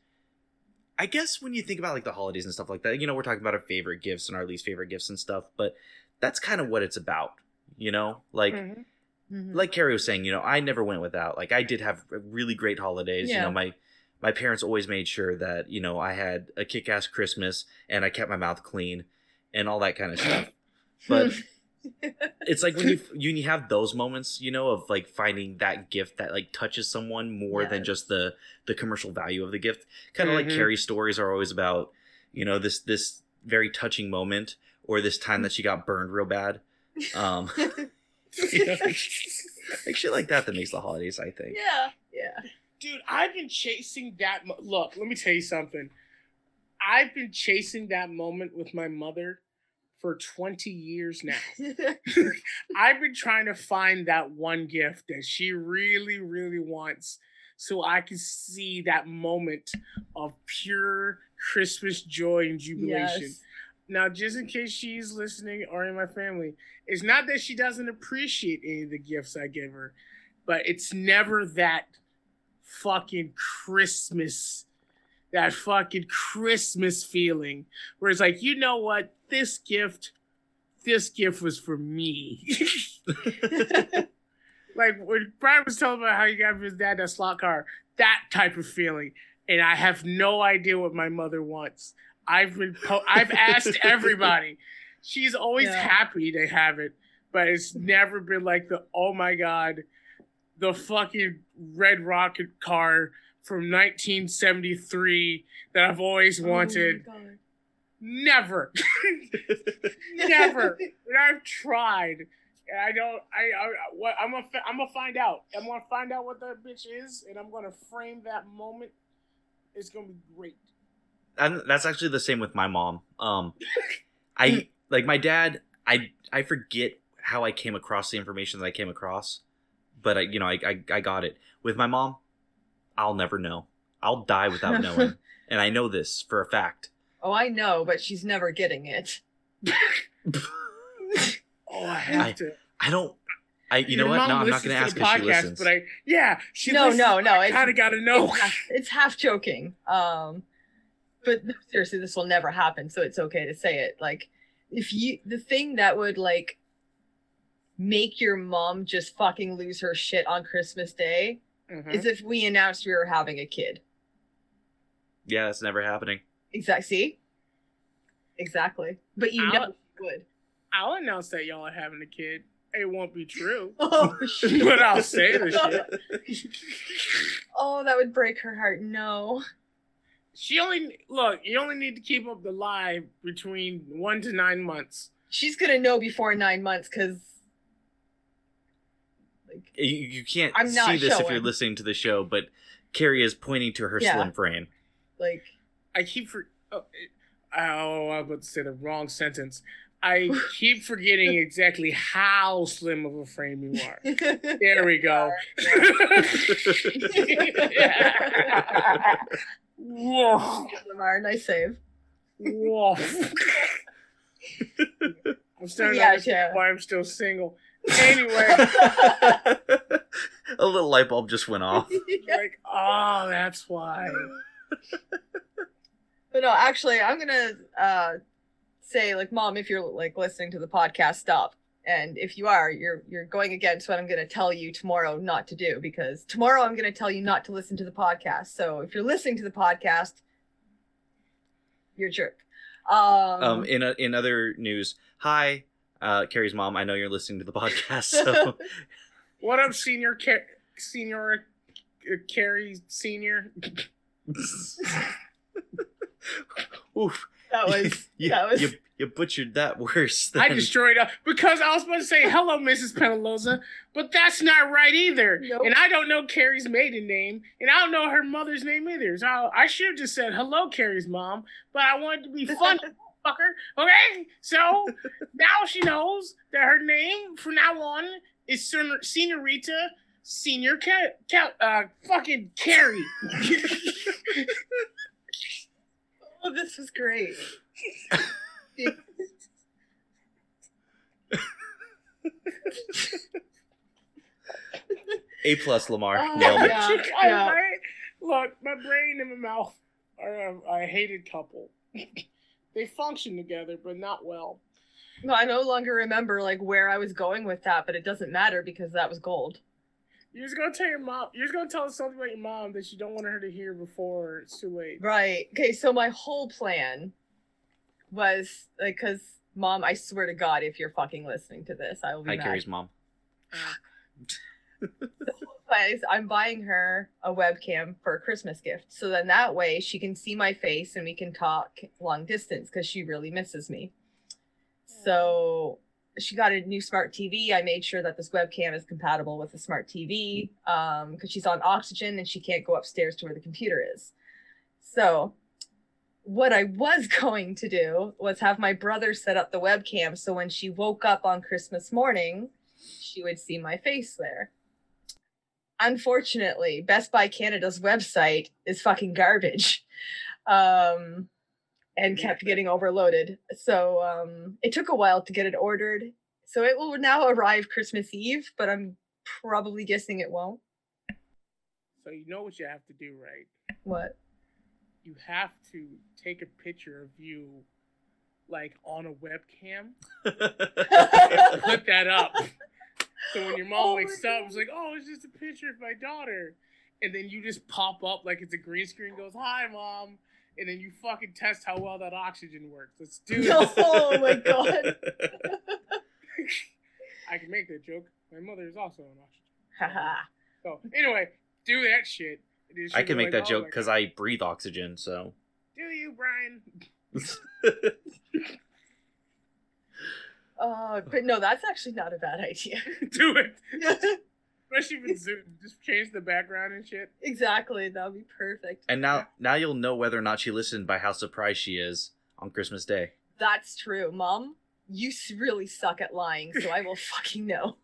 Speaker 1: I guess when you think about like the holidays and stuff like that, you know, we're talking about our favorite gifts and our least favorite gifts and stuff, but that's kind of what it's about, you know? Like
Speaker 3: Mhm.
Speaker 2: Mhm.
Speaker 1: like Carrie was saying, you know, I never went without. Like I did have really great holidays, you know, my my parents always made sure that, you know, I had a kick-ass Christmas and I kept my mouth clean and all that kind of stuff. But it's like when you you have those moments, you know, of like finding that gift that like touches someone more than just the the commercial value of the gift. Kind of like
Speaker 3: Mhm.
Speaker 1: Carrie's stories are always about, you know, this this very touching moment or this time that she got burned real bad. Um, you know, like, like shit like that that makes the holidays. I think.
Speaker 2: yeah, yeah.
Speaker 3: Dude, I've been chasing that. Mo- Look, let me tell you something. I've been chasing that moment with my mother for 20 years now. I've been trying to find that one gift that she really, really wants so I can see that moment of pure Christmas joy and jubilation.
Speaker 2: yes.
Speaker 3: Now, just in case she's listening or in my family, it's not that she doesn't appreciate any of the gifts I give her, but it's never that fucking Christmas, that fucking Christmas feeling, where it's like, you know what, this gift, this gift was for me. like when Brian was telling about how he got his dad that slot car, that type of feeling, and I have no idea what my mother wants. I've been, po- I've asked everybody. She's always
Speaker 2: Yeah.
Speaker 3: happy to have it, but it's never been like the oh my god, the fucking red rocket car from 1973 that I've always
Speaker 2: oh wanted. Oh.
Speaker 3: Never, never. and I've tried. And I don't. I. I what I'm gonna. I'm gonna find out. I'm gonna find out what that bitch is, and I'm gonna frame that moment. It's gonna be great.
Speaker 1: And that's actually the same with my mom. Um, I like my dad. I I forget how I came across the information that I came across, but I you know I I, I got it with my mom. I'll never know. I'll die without knowing, and I know this for a fact.
Speaker 2: Oh, I know, but she's never getting it.
Speaker 3: Oh, I have
Speaker 1: I-
Speaker 3: to.
Speaker 1: I don't. I you know what? No, I'm not going to ask
Speaker 3: the
Speaker 1: if she listens.
Speaker 3: But I. Yeah. She.
Speaker 2: No,
Speaker 3: listens,
Speaker 2: no, no,
Speaker 3: I kind of got to know.
Speaker 2: It's half, it's half joking. Um, but seriously, this will never happen, so it's okay to say it. Like, if you, the thing that would like make your mom just fucking lose her shit on Christmas Day
Speaker 3: Mhm.
Speaker 2: is if we announced we were having a kid.
Speaker 1: yeah, that's never happening.
Speaker 2: Exactly. See. Exactly. But you know,
Speaker 3: I'll-
Speaker 2: she would.
Speaker 3: I'll announce that y'all are having a kid. It won't be true,
Speaker 2: Oh shit.
Speaker 3: but I'll say the shit.
Speaker 2: Oh, that would break her heart. No.
Speaker 3: She only look. You only need to keep up the lie between one to nine months.
Speaker 2: She's gonna know before nine months because like
Speaker 1: You, you can't
Speaker 2: I'm not
Speaker 1: see this if you're listening to the show, but Carrie is pointing to her
Speaker 2: Yeah.
Speaker 1: slim frame.
Speaker 2: like
Speaker 3: I keep for oh, oh I was about to say the wrong sentence. I keep forgetting exactly how slim of a frame you are. There we go. Whoa.
Speaker 2: Lemar, nice save.
Speaker 3: Whoa. I'm starting
Speaker 2: Yeah,
Speaker 3: to understand
Speaker 2: yeah.
Speaker 3: why I'm still single. Anyway,
Speaker 1: a little light bulb just went off.
Speaker 3: like, oh, that's why.
Speaker 2: But no, actually, I'm gonna uh, say, like, mom, if you're like listening to the podcast, stop. And if you are, you're you're going against what I'm gonna tell you tomorrow not to do because tomorrow I'm gonna tell you not to listen to the podcast. So if you're listening to the podcast, you're a jerk. Um,
Speaker 1: Um, in a, in other news, hi, uh, Carrie's mom. I know you're listening to the podcast, so
Speaker 3: What up, senior Car- senior uh, Carrie senior?
Speaker 1: Oof,
Speaker 2: that was
Speaker 1: you,
Speaker 2: that was
Speaker 1: you, you butchered that worse. Than...
Speaker 3: I destroyed her because I was supposed to say hello, Mrs. Penaloza, but that's not right either.
Speaker 2: Nope.
Speaker 3: And I don't know Carrie's maiden name, and I don't know her mother's name either. So I should have just said hello, Carrie's mom, but I wanted to be funny, fucker. Okay, so now she knows that her name from now on is Sen- Senorita Senior Ca- Ca- uh, fucking Carrie.
Speaker 2: Oh, this was great.
Speaker 1: A plus, Lemar
Speaker 2: Oh,
Speaker 1: nailed it.
Speaker 2: yeah.
Speaker 3: I-
Speaker 2: yeah.
Speaker 3: I- look, my brain and my mouth um, are a, a hated couple. they function together, but not well.
Speaker 2: No, I no longer remember like where I was going with that, but it doesn't matter because that was gold.
Speaker 3: You're just gonna tell your mom. You're just gonna tell us something about your mom that you don't want her to hear before it's too late.
Speaker 2: Right. Okay, so my whole plan was like cuz mom, I swear to god if you're fucking listening to this, I will be
Speaker 1: Hi,
Speaker 2: mad.
Speaker 1: Carrie's mom.
Speaker 2: But is I'm buying her a webcam for a Christmas gift. So then that way she can see my face and we can talk long distance because she really misses me. So she got a new smart TV. I made sure that this webcam is compatible with the smart TV um because she's on oxygen and she can't go upstairs to where the computer is. So what I was going to do was have my brother set up the webcam so when she woke up on Christmas morning, she would see my face there unfortunately best buy canada's website is fucking garbage um and kept getting overloaded so um it took a while to get it ordered so it will now arrive christmas eve but i'm probably guessing it won't
Speaker 3: So you know what you have to do, right?
Speaker 2: What?
Speaker 3: You have to take a picture of you, like on a webcam, and put that up. So when your mom
Speaker 2: Oh
Speaker 3: wakes up, it's like, "Oh, it's just a picture of my daughter," and then you just pop up like it's a green screen. Goes, "Hi, mom," and then you fucking test how well that oxygen works. Let's do this.
Speaker 2: No, oh my god.
Speaker 3: I can make that joke. My mother is also on oxygen.
Speaker 2: Haha.
Speaker 3: So anyway, do that shit.
Speaker 1: I can make
Speaker 3: like,
Speaker 1: that
Speaker 3: "Oh
Speaker 1: joke because I breathe oxygen. So
Speaker 3: Do you, Brian?
Speaker 2: Uh, but no, that's actually not a bad idea.
Speaker 3: do it. Especially with Zoom. Just change the background and shit.
Speaker 2: exactly, that would be perfect.
Speaker 1: and now now you'll know whether or not she listened by how surprised she is on Christmas Day.
Speaker 2: That's true, Mom. You really suck at lying, so I will fucking know.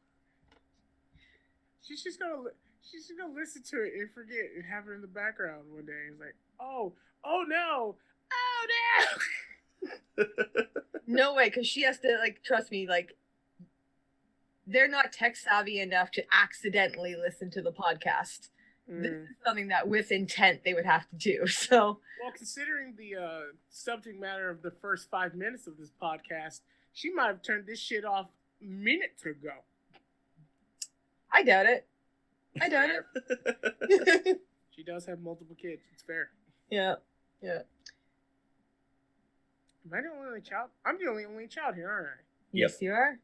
Speaker 3: She's just gonna she's just gonna listen to it and forget and have it in the background one day. It's like, oh, oh no, oh no.
Speaker 2: No way, because she has to like trust me. Like, they're not tech savvy enough to accidentally listen to the podcast. This
Speaker 3: Mm.
Speaker 2: is something that, with intent, they would have to do. So,
Speaker 3: Well, considering the uh, subject matter of the first five minutes of this podcast, she might have turned this shit off minutes ago.
Speaker 2: I doubt it. I doubt it.
Speaker 3: She does have multiple kids. It's fair.
Speaker 2: yeah, yeah.
Speaker 3: Am I the only child? I'm the only only child here, aren't I?
Speaker 1: Yep.
Speaker 2: Yes, you are.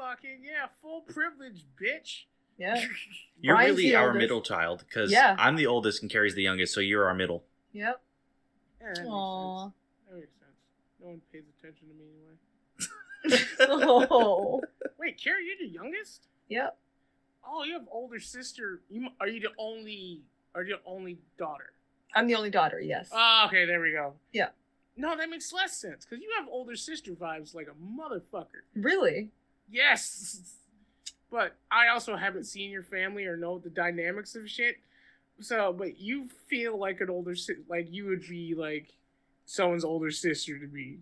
Speaker 3: Fucking yeah, full privilege, bitch.
Speaker 2: Yeah,
Speaker 1: You're
Speaker 2: Brian's
Speaker 1: really our middle child because
Speaker 2: Yeah.
Speaker 1: I'm the oldest and Carrie's the youngest, so you're our middle.
Speaker 2: yep.
Speaker 3: Yeah, that makes
Speaker 2: Aww.
Speaker 3: sense. That makes sense. No one pays attention to me anyway.
Speaker 2: oh.
Speaker 3: Wait, Carrie, you're the youngest?
Speaker 2: Yep.
Speaker 3: Oh, you have older sister. You are you the only? Are you the only daughter?
Speaker 2: I'm the only daughter. Yes.
Speaker 3: Oh, okay, there we go.
Speaker 2: Yeah.
Speaker 3: No, that makes less sense because you have older sister vibes like a motherfucker.
Speaker 2: really?
Speaker 3: Yes. But I also haven't seen your family or know the dynamics of shit. So, but you feel like an older si- like you would be like someone's older sister to me.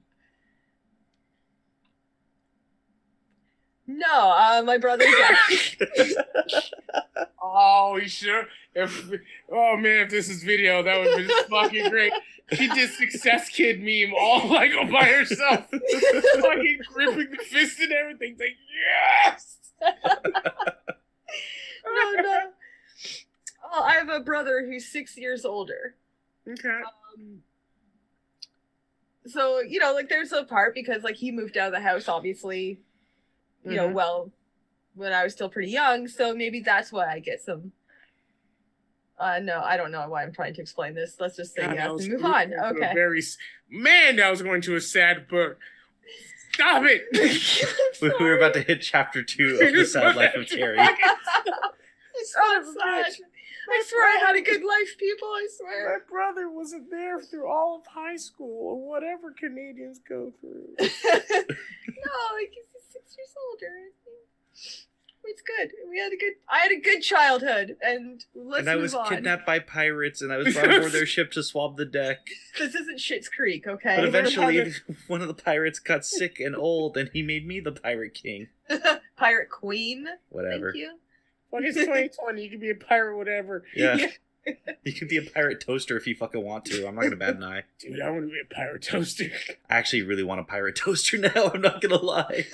Speaker 2: No. Uh, my brother.
Speaker 3: Oh, you sure? If oh man, if this is video, that would be fucking great. She did success kid meme all like by herself, fucking gripping the fist and everything. It's like yes.
Speaker 2: oh no. Oh, I have a brother who's six years older.
Speaker 3: Okay.
Speaker 2: Um, so you know, like there's a part because like he moved out of the house, obviously. You know,
Speaker 3: Mhm.
Speaker 2: well, when I was still pretty young, so maybe that's why I get some. Uh, no, I don't know why I'm trying to explain this. Let's just say
Speaker 3: God,
Speaker 2: yes
Speaker 3: that
Speaker 2: and move
Speaker 3: we
Speaker 2: on.
Speaker 3: going to a
Speaker 2: Okay.
Speaker 3: Very man, that was going to a sad book. Stop it.
Speaker 1: we we were about to hit chapter two of the sad life of Terry.
Speaker 2: It's so sad.
Speaker 3: bitch.
Speaker 2: I swear I had a good life, people. I swear.
Speaker 3: My brother wasn't there through all of high school or whatever Canadians go through.
Speaker 2: no, like he's six years older. It's good. We had a good. I had a good childhood, and let's
Speaker 1: and I
Speaker 2: move
Speaker 1: was
Speaker 2: on.
Speaker 1: kidnapped by pirates, and I was brought aboard their ship to swab the deck.
Speaker 2: This isn't Schitt's Creek, okay?
Speaker 1: But
Speaker 2: We're
Speaker 1: eventually, one of the pirates got sick and old, and he made me the pirate king.
Speaker 2: Pirate Queen.
Speaker 1: Whatever.
Speaker 2: Thank you.
Speaker 3: Fuck, it's 2020. You can be a pirate, whatever.
Speaker 1: Yeah. You can be a pirate toaster if you fucking want to. I'm not gonna bat an eye.
Speaker 3: Dude, I want to be a pirate toaster.
Speaker 1: I actually really want a pirate toaster now. I'm not gonna lie.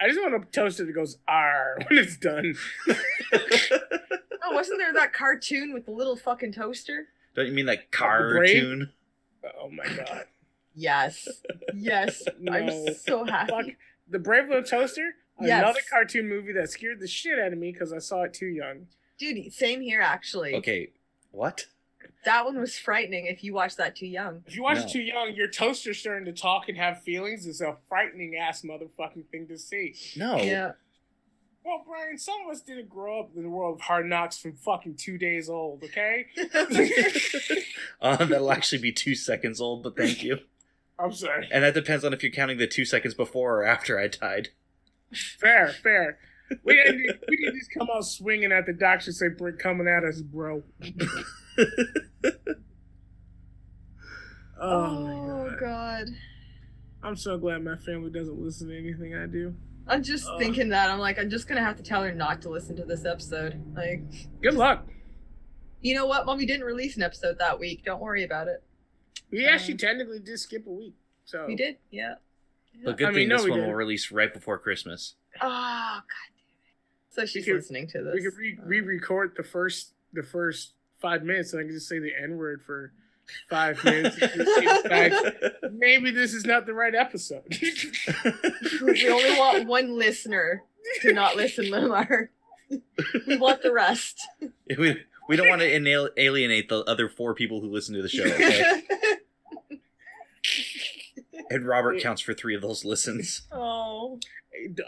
Speaker 3: I just want a toaster that goes R when it's done.
Speaker 2: oh, wasn't there that cartoon with the little fucking toaster?
Speaker 1: Don't you mean that cartoon?
Speaker 3: Oh my god.
Speaker 2: Yes. Yes.
Speaker 3: No.
Speaker 2: I'm so happy.
Speaker 3: Fuck. The Brave Little Toaster?
Speaker 2: Yes.
Speaker 3: Another cartoon movie that scared the shit out of me because I saw it too young.
Speaker 2: Dude, same here actually.
Speaker 1: Okay, what?
Speaker 2: That one was frightening if you watched that too young.
Speaker 3: If you watch
Speaker 1: No.
Speaker 3: it too young, your toaster's starting to talk and have feelings. is a frightening ass motherfucking thing to see.
Speaker 1: No.
Speaker 2: Yeah.
Speaker 3: Well, Brian, some of us didn't grow up in the world of hard knocks from fucking two days old, okay?
Speaker 1: uh, that'll actually be two seconds old, but thank you.
Speaker 3: I'm sorry.
Speaker 1: And that depends on if you're counting the two seconds before or after I died.
Speaker 3: Fair, fair. We didn't, we didn't just come out swinging at the doctor and say, Brick coming at us, bro. oh,
Speaker 2: Oh,
Speaker 3: my God.
Speaker 2: god.
Speaker 3: I'm so glad my family doesn't listen to anything I do.
Speaker 2: I'm just
Speaker 3: Ugh.
Speaker 2: thinking that. I'm like, I'm just gonna have to tell her not to listen to this episode. Like,
Speaker 3: Good luck.
Speaker 2: You know what? Mom, we didn't release an episode that week. Don't worry about it.
Speaker 3: We actually
Speaker 2: Um,
Speaker 3: technically did skip a week. So
Speaker 2: We did, yeah.
Speaker 1: But good
Speaker 3: I mean,
Speaker 1: thing
Speaker 3: no,
Speaker 1: this
Speaker 3: we
Speaker 1: one will
Speaker 3: didn't.
Speaker 1: release right before Christmas.
Speaker 2: Oh god damn it. So she's
Speaker 3: could-
Speaker 2: listening to this.
Speaker 3: we could re-
Speaker 2: Uh,
Speaker 3: re-record the first the first five minutes, and I can just say the N word for five minutes. and just see the fact, Maybe this is not the right episode.
Speaker 2: we only want one listener to not listen, Lemar. we want the rest.
Speaker 1: we, we don't want to inal- alienate the other four people who listen to the show. Okay? And Robert counts for three of those listens.
Speaker 2: oh.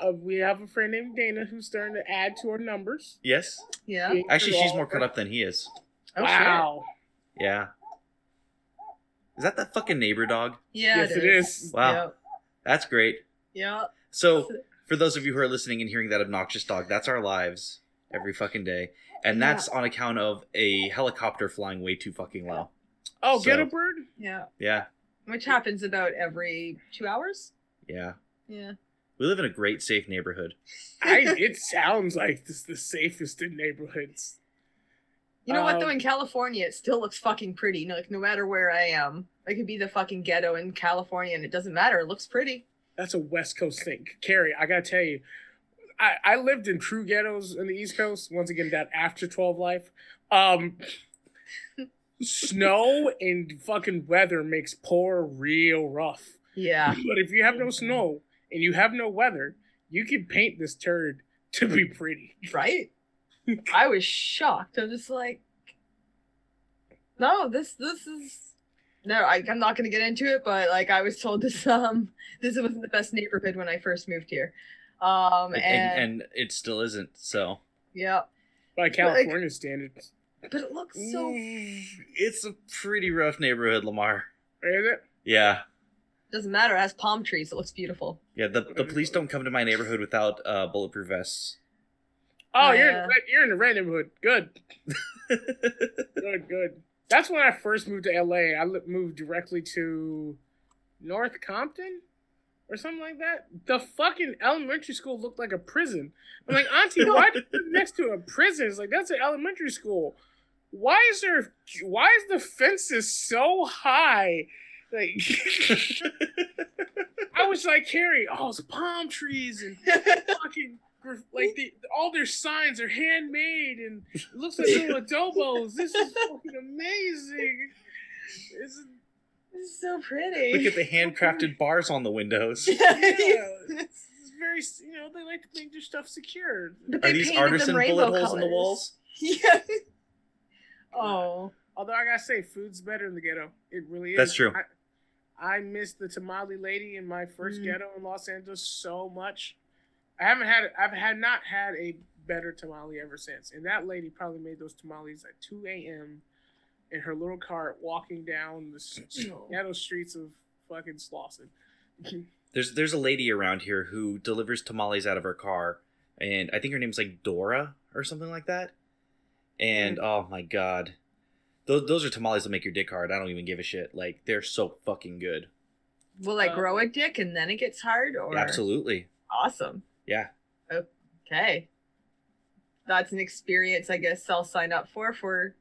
Speaker 3: uh, we have a friend named Dana who's starting to add to our numbers.
Speaker 1: Yes.
Speaker 2: Yeah.
Speaker 1: Actually, she's more caught up than he is.
Speaker 2: Oh,
Speaker 3: wow.
Speaker 1: Yeah. Is that that fucking neighbor dog?
Speaker 2: shit. Yeah,
Speaker 3: Yes, it is.
Speaker 1: Wow. That's great.
Speaker 2: Yeah.
Speaker 1: So, for those of you who are listening and hearing that obnoxious dog, that's our lives every fucking day. And
Speaker 2: Yeah.
Speaker 1: that's on account of a helicopter flying way too fucking low.
Speaker 3: Oh,
Speaker 1: So-
Speaker 3: get a bird?
Speaker 2: Yeah.
Speaker 1: Yeah.
Speaker 2: Which happens about every two hours.
Speaker 1: Yeah.
Speaker 2: Yeah.
Speaker 1: We live in a great, safe neighborhood.
Speaker 3: I, it sounds like this the safest in neighborhoods.
Speaker 2: You know what though?
Speaker 3: Um,
Speaker 2: In California, it still looks fucking pretty. Like no matter where I am, I could be the fucking ghetto in California, and it doesn't matter. It looks pretty.
Speaker 3: That's a West Coast thing. Carrie, I gotta tell you, I, I lived in true ghettos in the East Coast. Once again, that after 12 life. Um, snow and fucking weather makes poor real rough.
Speaker 2: Yeah.
Speaker 3: But if you have no snow and you have no weather, you can paint this turd to be pretty.
Speaker 2: Right. I was shocked. I'm just like, no, this this is no. I, I'm not gonna get into it, but like I was told this um this wasn't the best neighborhood when I first moved here. Um
Speaker 1: And,
Speaker 2: and,
Speaker 1: and, it still isn't. So,
Speaker 2: yeah,
Speaker 3: By California standards.
Speaker 2: But it looks so.
Speaker 1: Mm, it's a pretty rough neighborhood, Lemar.
Speaker 3: Is it?
Speaker 1: Yeah.
Speaker 2: Doesn't matter. It has palm trees. It looks beautiful.
Speaker 1: Yeah, the, the police don't come to my neighborhood without uh, bulletproof vests.
Speaker 3: Oh, you're in
Speaker 2: Yeah.
Speaker 3: the red, you're in the red neighborhood. Good. Good, good. That's when I first moved to LA. I li- moved directly to North Compton or something like that. The fucking elementary school looked like a prison. I'm like, Auntie, why do you live next to a prison? It's like that's an elementary school. Why is there? Why is the fences so high? Like, I was like, Carrie, oh, it's palm trees and fucking like the, all their signs are handmade and it looks like little adobos. This is fucking amazing. This is,
Speaker 2: This is so pretty.
Speaker 1: Look at the handcrafted bars on the windows.
Speaker 3: yeah, it's, it's very you know they like to make their stuff secure.
Speaker 2: But
Speaker 1: Are these
Speaker 2: painted them
Speaker 1: artisan bullet holes in the walls?
Speaker 2: Yeah. Oh.
Speaker 3: Although I gotta say, food's better in the ghetto. It really is.
Speaker 1: That's true.
Speaker 3: I, I miss the tamale lady in my first
Speaker 2: Mm.
Speaker 3: ghetto in Los Angeles so much. I haven't had I've had not had a better tamale ever since. And that lady probably made those tamales at 2 a.m. in her little cart walking down the s- ghetto streets of fucking Slauson.
Speaker 1: There's there's a lady around here who delivers tamales out of her car, and I think her name's like Dora or something like that. And oh my god, those those are tamales that make your dick hard. I don't even give a shit. Like they're so fucking good.
Speaker 2: Will I
Speaker 3: Uh,
Speaker 2: grow a dick and then it gets hard? Or
Speaker 1: Absolutely,
Speaker 2: awesome.
Speaker 1: yeah.
Speaker 2: Okay. That's an experience I guess I'll sign up for. For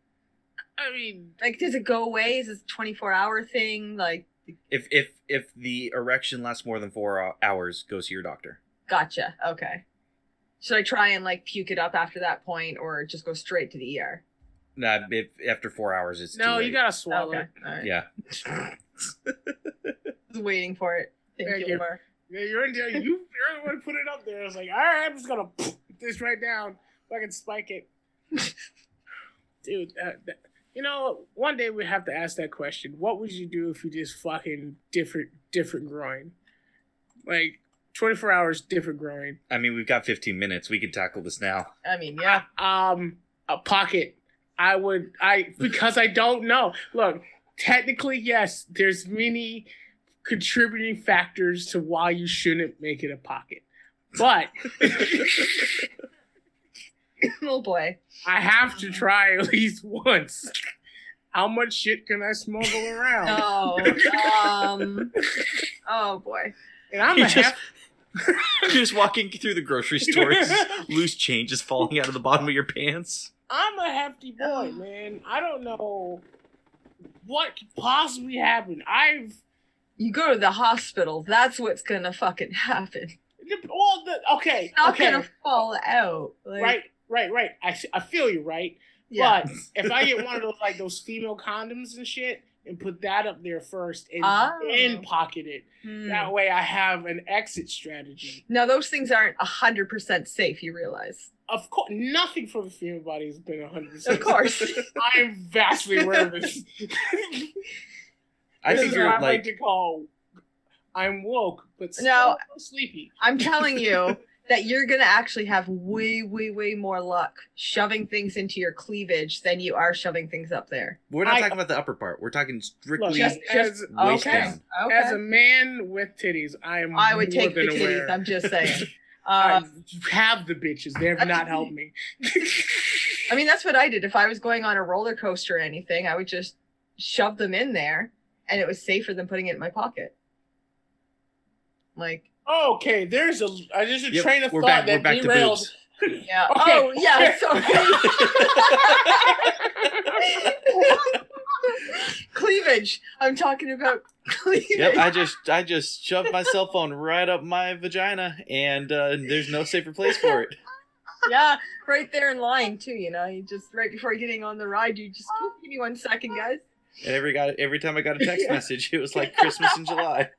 Speaker 3: I mean,
Speaker 2: like, does it go away? Is this a twenty four hour thing? Like,
Speaker 1: If if if the erection lasts more than four hours, go see your doctor.
Speaker 2: gotcha. Okay. Should I try and like puke it up after that point, or just go straight to the ER?
Speaker 1: Nah, if after four hours, it's
Speaker 3: no,
Speaker 1: too
Speaker 3: you gotta swallow
Speaker 2: Okay.
Speaker 3: it.
Speaker 2: All right.
Speaker 1: Yeah,
Speaker 2: Just waiting for it. Thank
Speaker 3: Thank
Speaker 2: you,
Speaker 3: you.
Speaker 2: Lemar.
Speaker 3: Yeah, you're in there. You, you're the one who put it up there. I was like, all right, I'm just gonna put this right down. so I can spike it, dude. Uh, that, you know, one day we have to ask that question. What would you do if you just fucking different, different groin, like 24 hours different growing.
Speaker 1: I mean we've got 15 minutes. We can tackle this now.
Speaker 2: I mean, yeah.
Speaker 3: Um, a pocket. I would. I because I don't know. Look, technically, yes. There's many contributing factors to why you shouldn't make it a pocket, but.
Speaker 2: oh boy.
Speaker 3: I have to try at least once. How much shit can I smuggle around?
Speaker 2: Oh. um. Oh boy.
Speaker 3: And I'm
Speaker 1: You
Speaker 3: a
Speaker 1: just-
Speaker 3: half.
Speaker 1: You're just walking through the grocery store, loose change is falling out of the bottom of your pants.
Speaker 3: I'm a hefty boy, man. I don't know what could possibly happen. I've
Speaker 2: You go to the hospital. That's what's gonna fucking happen.
Speaker 3: well, the, okay,
Speaker 2: It's not
Speaker 3: okay,
Speaker 2: gonna fall out. Like,
Speaker 3: right, right, right. I I feel you, right?
Speaker 2: Yeah.
Speaker 3: But if I get one of those like those female condoms and shit, and put that up there first, and
Speaker 2: Oh.
Speaker 3: then pocket it,
Speaker 2: Hmm.
Speaker 3: that way I have an exit strategy.
Speaker 2: Now those things aren't hundred percent safe. You realize?
Speaker 3: Of course, nothing for the female body has been 100. percent
Speaker 2: Of course.
Speaker 3: I'm vastly aware of this.
Speaker 1: I
Speaker 3: think
Speaker 1: you're
Speaker 3: what I like
Speaker 1: like
Speaker 3: to call. I'm woke, but still
Speaker 2: No.
Speaker 3: sleepy.
Speaker 2: I'm telling you that you're gonna actually have way, way, way more luck shoving things into your cleavage than you are shoving things up there.
Speaker 1: we're not
Speaker 3: I-
Speaker 1: talking about the upper part. We're talking strictly
Speaker 3: Look,
Speaker 2: Just-
Speaker 3: as,
Speaker 1: waist
Speaker 2: okay.
Speaker 1: down.
Speaker 2: Okay.
Speaker 3: as a man with titties, I am.
Speaker 2: I would
Speaker 3: more
Speaker 2: take the
Speaker 3: than
Speaker 2: titties.
Speaker 3: aware.
Speaker 2: I'm just saying.
Speaker 3: I
Speaker 2: Um,
Speaker 3: have the bitches. They have not helped me.
Speaker 2: I mean, that's what I did. If I was going on a roller coaster or anything, I would just shove them in there, and it was safer than putting it in my pocket. Like,
Speaker 3: okay, there's a uh, there's a
Speaker 1: Yep,
Speaker 3: train of
Speaker 1: we're
Speaker 3: thought
Speaker 1: back.
Speaker 3: that
Speaker 1: We're back
Speaker 3: derailed.
Speaker 1: boobs.
Speaker 2: yeah.
Speaker 3: Okay.
Speaker 2: Oh, yeah. Sorry. cleavage. I'm talking about cleavage.
Speaker 1: Yep, I just I just shoved my cell phone right up my vagina, and uh, there's no safer place for it.
Speaker 2: yeah, right there in line too. You know, you just right before getting on the ride, you just give me one second, guys.
Speaker 1: And every got every time I got a text
Speaker 2: Yeah.
Speaker 1: message, it was like Christmas in July.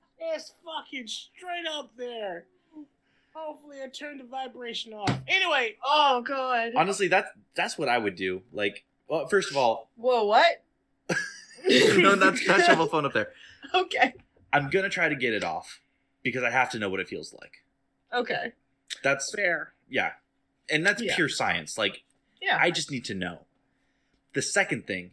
Speaker 3: It's fucking straight up there. Hopefully, I turned the vibration off. Anyway,
Speaker 2: Oh God.
Speaker 1: Honestly, that's that's what I would do. Like, well, first of all,
Speaker 2: Whoa, what?
Speaker 1: no, not not shove a phone up there.
Speaker 2: okay.
Speaker 1: I'm gonna try to get it off because I have to know what it feels like.
Speaker 2: Okay.
Speaker 1: That's
Speaker 3: fair.
Speaker 1: yeah, and that's
Speaker 2: Yeah.
Speaker 1: pure science. Like,
Speaker 2: Yeah.
Speaker 1: I just need to know. The second thing,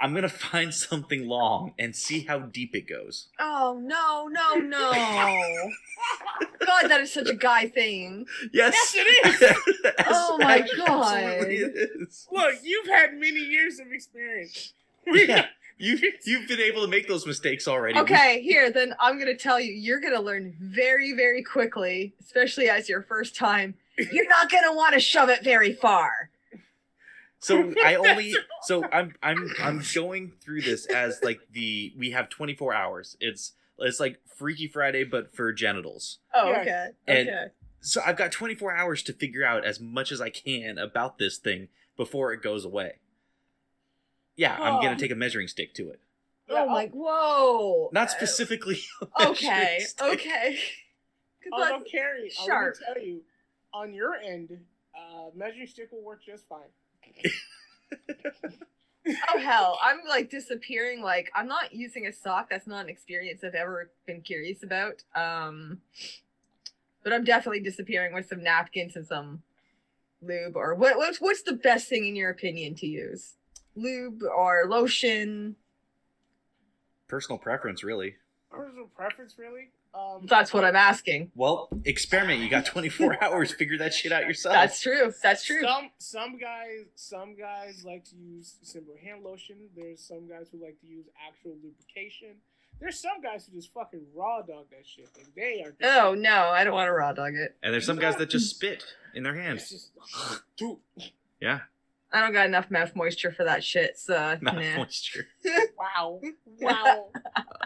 Speaker 1: I'm gonna find something long and see how deep it goes.
Speaker 2: oh no, no, no. God, that is such a guy thing.
Speaker 1: Yes,
Speaker 3: Yes, it is.
Speaker 2: Oh my
Speaker 1: absolutely
Speaker 2: God.
Speaker 1: it is.
Speaker 3: Look, you've had many years of experience. We
Speaker 1: Yeah. You you've been able to make those mistakes already.
Speaker 2: Okay, here, then I'm gonna tell you, you're gonna learn very, very quickly, especially as your first time. You're not gonna want to shove it very far.
Speaker 1: So I only so I'm I'm I'm going through this as like the we have 24 hours. It's it's like Freaky Friday but for genitals.
Speaker 2: Oh, okay.
Speaker 1: And-
Speaker 2: okay.
Speaker 1: So I've got 24 hours to figure out as much as I can about this thing before it goes away. Yeah, I'm
Speaker 3: Oh.
Speaker 1: gonna take a measuring stick to it.
Speaker 2: Oh my, whoa.
Speaker 1: Not specifically. a
Speaker 2: Okay,
Speaker 1: measuring stick.
Speaker 2: okay. 'Cause
Speaker 3: Although
Speaker 2: that's-
Speaker 3: Carrie, I'm
Speaker 2: sharp.
Speaker 3: gonna tell you, on your end, uh, measuring stick will work just fine.
Speaker 2: Oh hell, I'm like disappearing. Like I'm not using a sock. That's not an experience I've ever been curious about. Um, but I'm definitely disappearing with some napkins and some lube. Or what? What's what's the best thing in your opinion to use? Lube or lotion?
Speaker 1: Personal preference, really.
Speaker 3: Personal preference, really. Um,
Speaker 2: That's what I'm asking.
Speaker 1: Well, experiment. You got 24 hours. Figure that shit out yourself.
Speaker 2: That's true. That's true.
Speaker 3: Some some guys some guys like to use simple hand lotion. There's some guys who like to use actual lubrication. There's some guys who just fucking raw dog that shit. And they are.
Speaker 2: Oh no, I don't want to raw dog it.
Speaker 1: and there's some guys that just spit in their hands.
Speaker 3: just.
Speaker 1: Yeah,
Speaker 2: I don't got enough mouth moisture for that shit. So
Speaker 1: mouth
Speaker 2: nah.
Speaker 1: moisture.
Speaker 3: Wow, wow.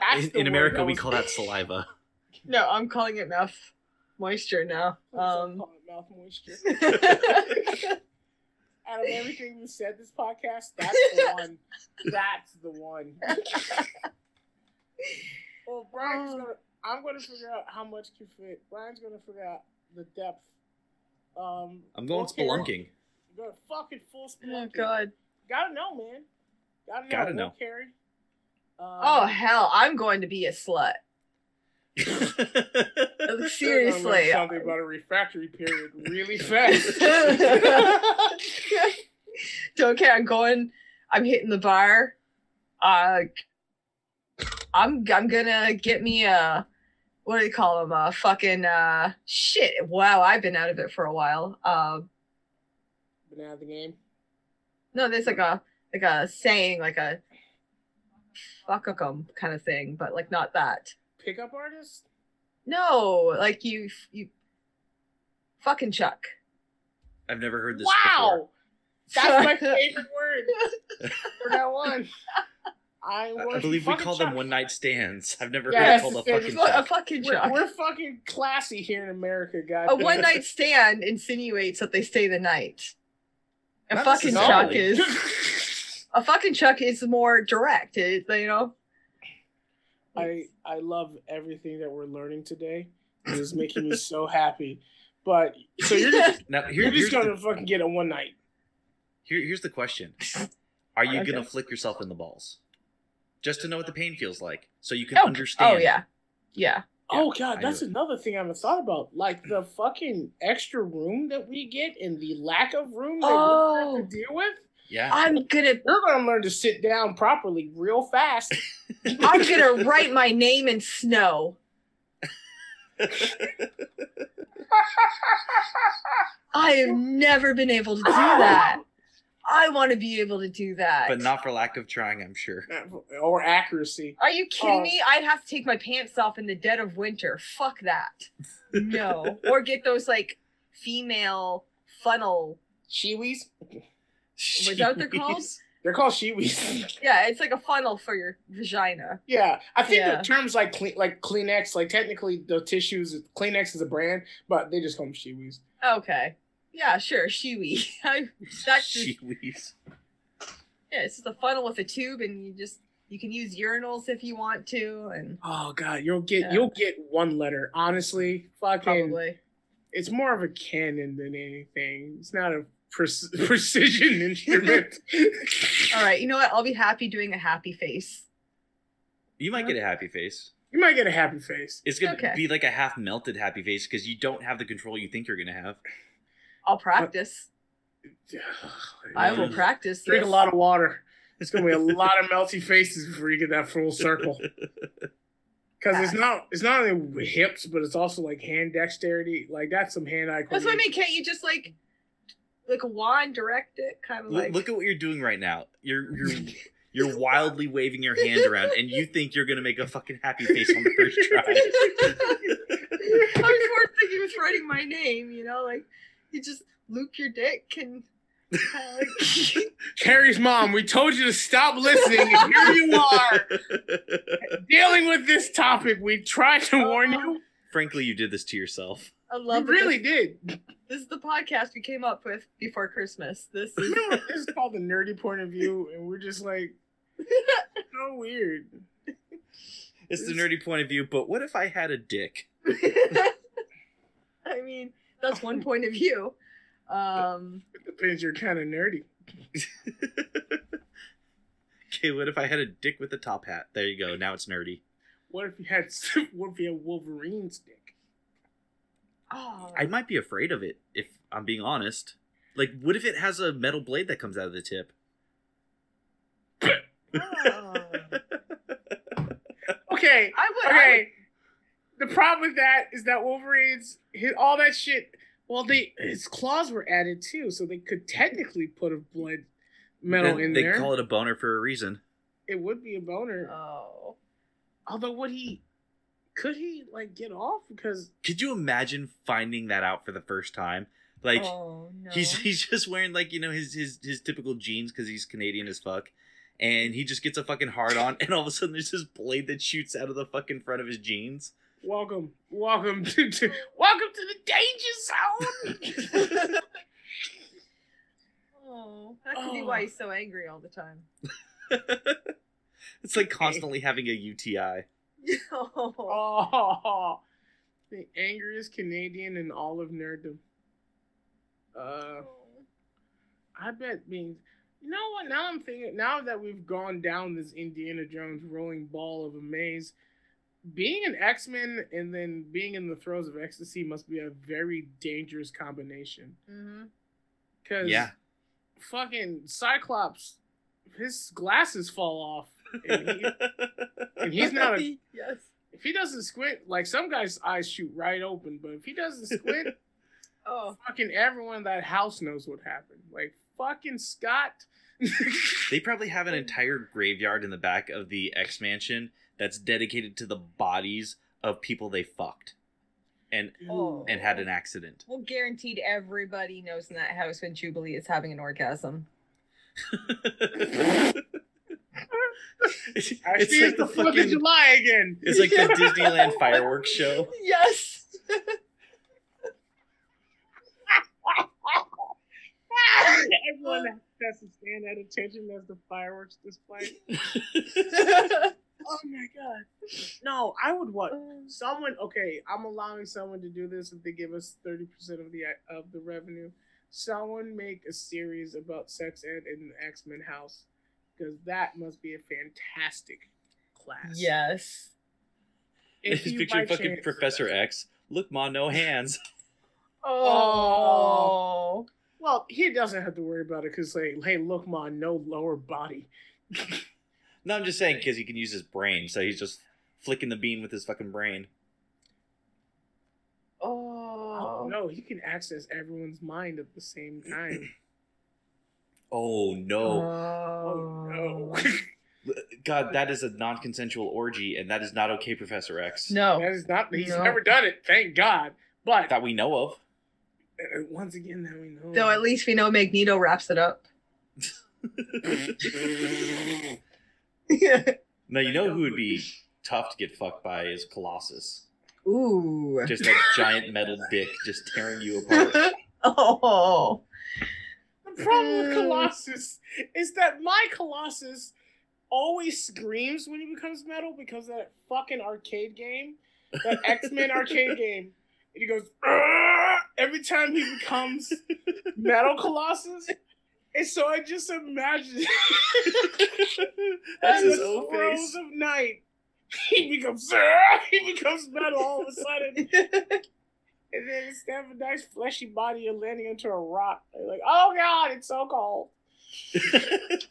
Speaker 3: That's
Speaker 1: In, in America, we call that saliva.
Speaker 2: No, I'm calling it mouth moisture now.
Speaker 3: I'm
Speaker 2: Um.
Speaker 3: sorry, mouth moisture. Out of everything we said this podcast, that's the one. That's the one. well, Brian's
Speaker 2: Oh.
Speaker 3: gonna. I'm gonna figure out how much can fit. Brian's gonna figure out the depth. Um,
Speaker 1: I'm going
Speaker 3: okay.
Speaker 1: spelunking.
Speaker 3: You're going fucking full spelunking.
Speaker 2: oh god.
Speaker 3: Gotta know, man. Gotta know.
Speaker 1: Gotta know.
Speaker 3: Carrie. Um,
Speaker 2: Oh hell, I'm going to be a slut.
Speaker 3: You're gonna learn
Speaker 2: Seriously.
Speaker 3: something about a refractory period really fast.
Speaker 2: Don't care. I'm going. I'm hitting the bar. Uh, I'm I'm gonna get me a what do you call them? A fucking uh shit. Wow, I've been out of it for a while. Uh,
Speaker 3: Been out of the game.
Speaker 2: no, there's like a like a saying like a fuck kind of thing, but like not that.
Speaker 3: Pickup artist.
Speaker 2: No, like you you fucking Chuck.
Speaker 1: I've never heard this
Speaker 3: Wow.
Speaker 1: before.
Speaker 3: That's my favorite word for that one. I,
Speaker 1: I, I believe we
Speaker 3: fucking
Speaker 1: call them one night stands. I've never
Speaker 3: Yeah,
Speaker 1: heard it called a
Speaker 3: the same.
Speaker 1: fucking
Speaker 3: It's
Speaker 2: What a
Speaker 1: chuck.
Speaker 2: fucking
Speaker 3: We're, we're fucking classy here in America, guys.
Speaker 2: A one night stand insinuates that they stay the night. A
Speaker 1: Not
Speaker 2: fucking chuck is a fucking chuck is more direct. It, you know.
Speaker 3: I I love everything that we're learning today. It is making me so happy. But so you're just
Speaker 1: Now here,
Speaker 3: you're just gonna
Speaker 1: the,
Speaker 3: fucking get a one night.
Speaker 1: here, here's the question: Are you
Speaker 3: Okay.
Speaker 1: gonna flick yourself in the balls, just to know what the pain feels like, so you can
Speaker 2: Oh, oh
Speaker 1: understand?
Speaker 2: oh yeah, yeah.
Speaker 3: Oh god,
Speaker 1: I
Speaker 3: that's another thing I haven't thought about. Like the fucking extra room that we get and the lack of room that we
Speaker 2: Oh.
Speaker 3: have to oh. deal with.
Speaker 1: Yeah.
Speaker 2: I'm gonna
Speaker 3: You're gonna learn to sit down properly real fast.
Speaker 2: I'm gonna write my name in snow. I have never been able to do that. I want to be able to do that.
Speaker 1: but not for lack of trying, I'm sure.
Speaker 3: Uh, or accuracy.
Speaker 2: Are you kidding
Speaker 3: Oh.
Speaker 2: me? I'd have to take my pants off in the dead of winter. Fuck that. No. or get those like female funnel.
Speaker 3: Shewees?
Speaker 2: Was that what they're called?
Speaker 3: They're called Shewees.
Speaker 2: Yeah, it's like a funnel for your vagina.
Speaker 3: yeah, I think
Speaker 2: Yeah.
Speaker 3: the terms like like Kleenex, like technically the tissues, Kleenex is a brand, but they just call them Shewees.
Speaker 2: Okay. Yeah, sure. Shewee. That's just,
Speaker 1: Jeez.
Speaker 2: yeah, it's just a funnel with a tube, and you just you can use urinals if you want to, and
Speaker 3: Oh god, you'll get
Speaker 2: Yeah.
Speaker 3: you'll get one letter. Honestly, fucking,
Speaker 2: probably.
Speaker 3: it's more of a cannon than anything. It's not a pre- precision instrument.
Speaker 2: All right. You know what? I'll be happy doing a happy face.
Speaker 1: You might get a happy face.
Speaker 3: You might get a happy face.
Speaker 1: It's gonna
Speaker 2: Okay.
Speaker 1: be like a half melted happy face because you don't have the control you think you're gonna have.
Speaker 2: I'll practice. I will practice.
Speaker 3: Drink a lot of water. It's gonna be a lot of melty faces before you get that full circle. Because it's not it's not only hips, but it's also like hand dexterity. Like that's some hand eye.
Speaker 2: That's what I mean. Can't you just like, like a wand direct it, kind of
Speaker 1: Look,
Speaker 2: like?
Speaker 1: look at what you're doing right now. You're you're you're wildly waving your hand around, and you think you're gonna make a fucking happy face on the first try.
Speaker 2: I was more thinking of writing my name. You know, like you just loop your dick and. kinda
Speaker 3: Carrie's mom, we told you to stop listening, and here you are dealing with this topic. We tried to warn you. Uh-huh.
Speaker 1: Frankly, you did this to yourself.
Speaker 2: I love that
Speaker 3: really
Speaker 2: this,
Speaker 3: did.
Speaker 2: this is the podcast we came up with before Christmas. This is
Speaker 3: You know what? This is called the nerdy point of view, and we're just like so weird.
Speaker 1: It's the nerdy point of view, but what if I had a dick?
Speaker 2: I mean, that's one point of view. Um,
Speaker 3: It depends. You're kind of nerdy.
Speaker 1: Okay, what if I had a dick with a top hat? There you go. Now it's nerdy.
Speaker 3: What if you had? What if you had Wolverine's dick?
Speaker 2: Oh,
Speaker 1: I might be afraid of it if I'm being honest. Like, what if it has a metal blade that comes out of the tip?
Speaker 2: oh.
Speaker 3: Okay,
Speaker 2: I would. I
Speaker 3: okay. The problem with that is that Wolverine's his, all that shit. Well, they his claws were added too, so they could technically put a blood metal
Speaker 1: Then
Speaker 3: in
Speaker 1: they
Speaker 3: there.
Speaker 1: call it a boner for a reason.
Speaker 3: it would be a boner.
Speaker 2: Oh.
Speaker 3: Although, would he? Could he like get off? Because
Speaker 1: Could you imagine finding that out for the first time? Like,
Speaker 2: oh no.
Speaker 1: he's he's just wearing like you know his his his typical jeans because he's Canadian as fuck, and he just gets a fucking hard on, and all of a sudden there's this blade that shoots out of the fucking front of his jeans.
Speaker 3: welcome, welcome to, to welcome to the danger zone.
Speaker 2: oh, that could be why he's so angry all the time.
Speaker 1: it's like constantly having a UTI.
Speaker 2: Oh.
Speaker 3: oh, the angriest Canadian in all of nerddom. Uh. I bet being, you know what? Now I'm thinking. Now that we've gone down this Indiana Jones rolling ball of a maze, being an X Men and then being in the throes of ecstasy must be a very dangerous combination.
Speaker 2: Mm-hmm.
Speaker 3: Cause
Speaker 1: Yeah.
Speaker 3: fucking Cyclops, his glasses fall off, and, he, and he's not a.
Speaker 2: yes.
Speaker 3: If he doesn't squint, like some guys' eyes shoot right open, but if he doesn't squint,
Speaker 2: Oh.
Speaker 3: fucking everyone in that house knows what happened. Like fucking Scott.
Speaker 1: They probably have an entire graveyard in the back of the X Mansion that's dedicated to the bodies of people they fucked. and
Speaker 2: Oh.
Speaker 1: and had an accident.
Speaker 2: Well, guaranteed everybody knows in that house when Jubilee is having an orgasm.
Speaker 1: it's,
Speaker 3: I
Speaker 1: it's like
Speaker 3: it's the
Speaker 1: the
Speaker 3: Fourth of
Speaker 1: fucking,
Speaker 3: July again.
Speaker 1: it's like the Disneyland fireworks show.
Speaker 2: Yes.
Speaker 3: Everyone has to stand at attention as the fireworks display. Oh my god. No, I would want Someone okay, I'm allowing someone to do this if they give us 30% of the of the revenue. Someone make a series about sex ed in the X-Men house because that must be a fantastic class.
Speaker 2: yes.
Speaker 1: Just picture fucking
Speaker 3: chance-
Speaker 1: Professor X. Look, ma, no hands.
Speaker 2: Oh. oh.
Speaker 3: Well, he doesn't have to worry about it because, like, hey, look, ma, no lower body.
Speaker 1: No, I'm just saying because he can use his brain, so he's just flicking the bean with his fucking brain.
Speaker 2: Oh.
Speaker 3: No, he can access everyone's mind at the same time.
Speaker 1: Oh no,
Speaker 3: Oh no.
Speaker 1: God, that is a non-consensual orgy, and that is not okay, Professor X.
Speaker 2: No.
Speaker 3: that is not. He's
Speaker 2: No.
Speaker 3: never done it. Thank God. But
Speaker 1: that we know of.
Speaker 3: uh, once again, now we know.
Speaker 2: Though at least we know Magneto wraps it up.
Speaker 1: Now you know who would be tough to get fucked by is Colossus.
Speaker 2: Ooh.
Speaker 1: Just that giant metal dick just tearing you apart.
Speaker 2: oh.
Speaker 3: The problem with
Speaker 2: Mm.
Speaker 3: Colossus is that my Colossus always screams when he becomes metal because of that fucking arcade game, that X Men arcade game. And he goes "Argh!" every time he becomes metal Colossus. And so I just imagine
Speaker 1: That's his
Speaker 3: the
Speaker 1: O face.
Speaker 3: of night, he becomes "Argh!" he becomes metal all of a sudden. And then instead of a nice fleshy body, you're landing into a rock. You're like, oh god, it's so cold.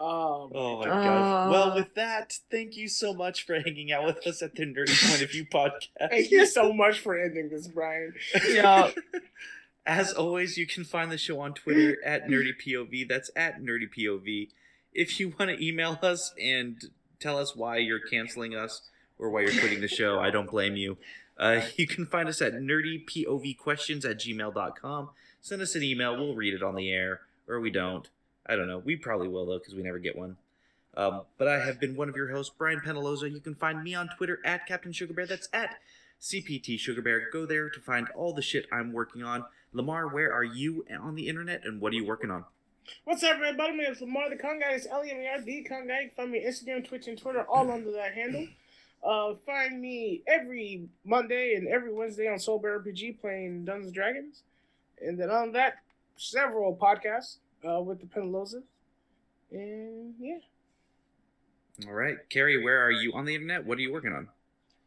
Speaker 3: Um,
Speaker 1: Oh my god.
Speaker 2: Uh.
Speaker 1: Well, with that, thank you so much for hanging out with us at the Nerdy Point of View podcast.
Speaker 3: thank you so much for ending this, Brian.
Speaker 2: Yeah.
Speaker 1: As always, you can find the show on Twitter at NerdyPOV. That's at NerdyPOV. If you want to email us and tell us why you're canceling us or why you're quitting the show, I don't blame you. Uh, you can find us at nerdypovquestions at gmail.com. Send us an email. We'll read it on the air, or we don't. I don't know. We probably will, though, because we never get one. Um, but I have been one of your hosts, Brian Penaloza. You can find me on Twitter at Captain Sugar Bear. That's at CPT Sugar Bear. Go there to find all the shit I'm working on. Lemar, where are you on the internet and what are you working on?
Speaker 3: What's up, everybody? My name's Lemar the Con Guy. It's L-E-M-A-R, the Con Guy. Find me on Instagram, Twitch, and Twitter, all under that handle. Uh, find me every Monday and every Wednesday on Soul Bear RPG playing Dungeons and Dragons. And then on that, several podcasts uh, with the Penalozas. And yeah.
Speaker 1: All right. Carrie, where are you on the internet? What are you working on?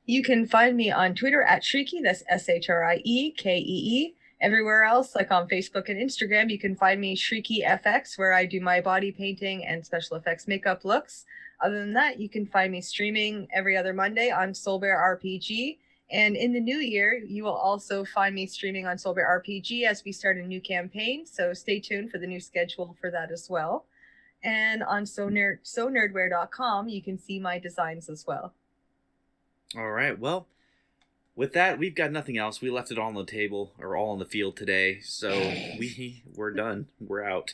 Speaker 2: You can find me on Twitter at Shriekee. That's S H R I E K E E. Everywhere else, like on Facebook and Instagram, you can find me Shriekee FX, where I do my body painting and special effects makeup looks. Other than that, you can find me streaming every other Monday on Soul Bear RPG. And in the new year, you will also find me streaming on Soul Bear RPG as we start a new campaign. So stay tuned for the new schedule for that as well. And on so nerd so nerdware.com, you can see my designs as well.
Speaker 1: All right. Well, with that, we've got nothing else. We left it all on the table or all on the field today. So we we're done. We're out.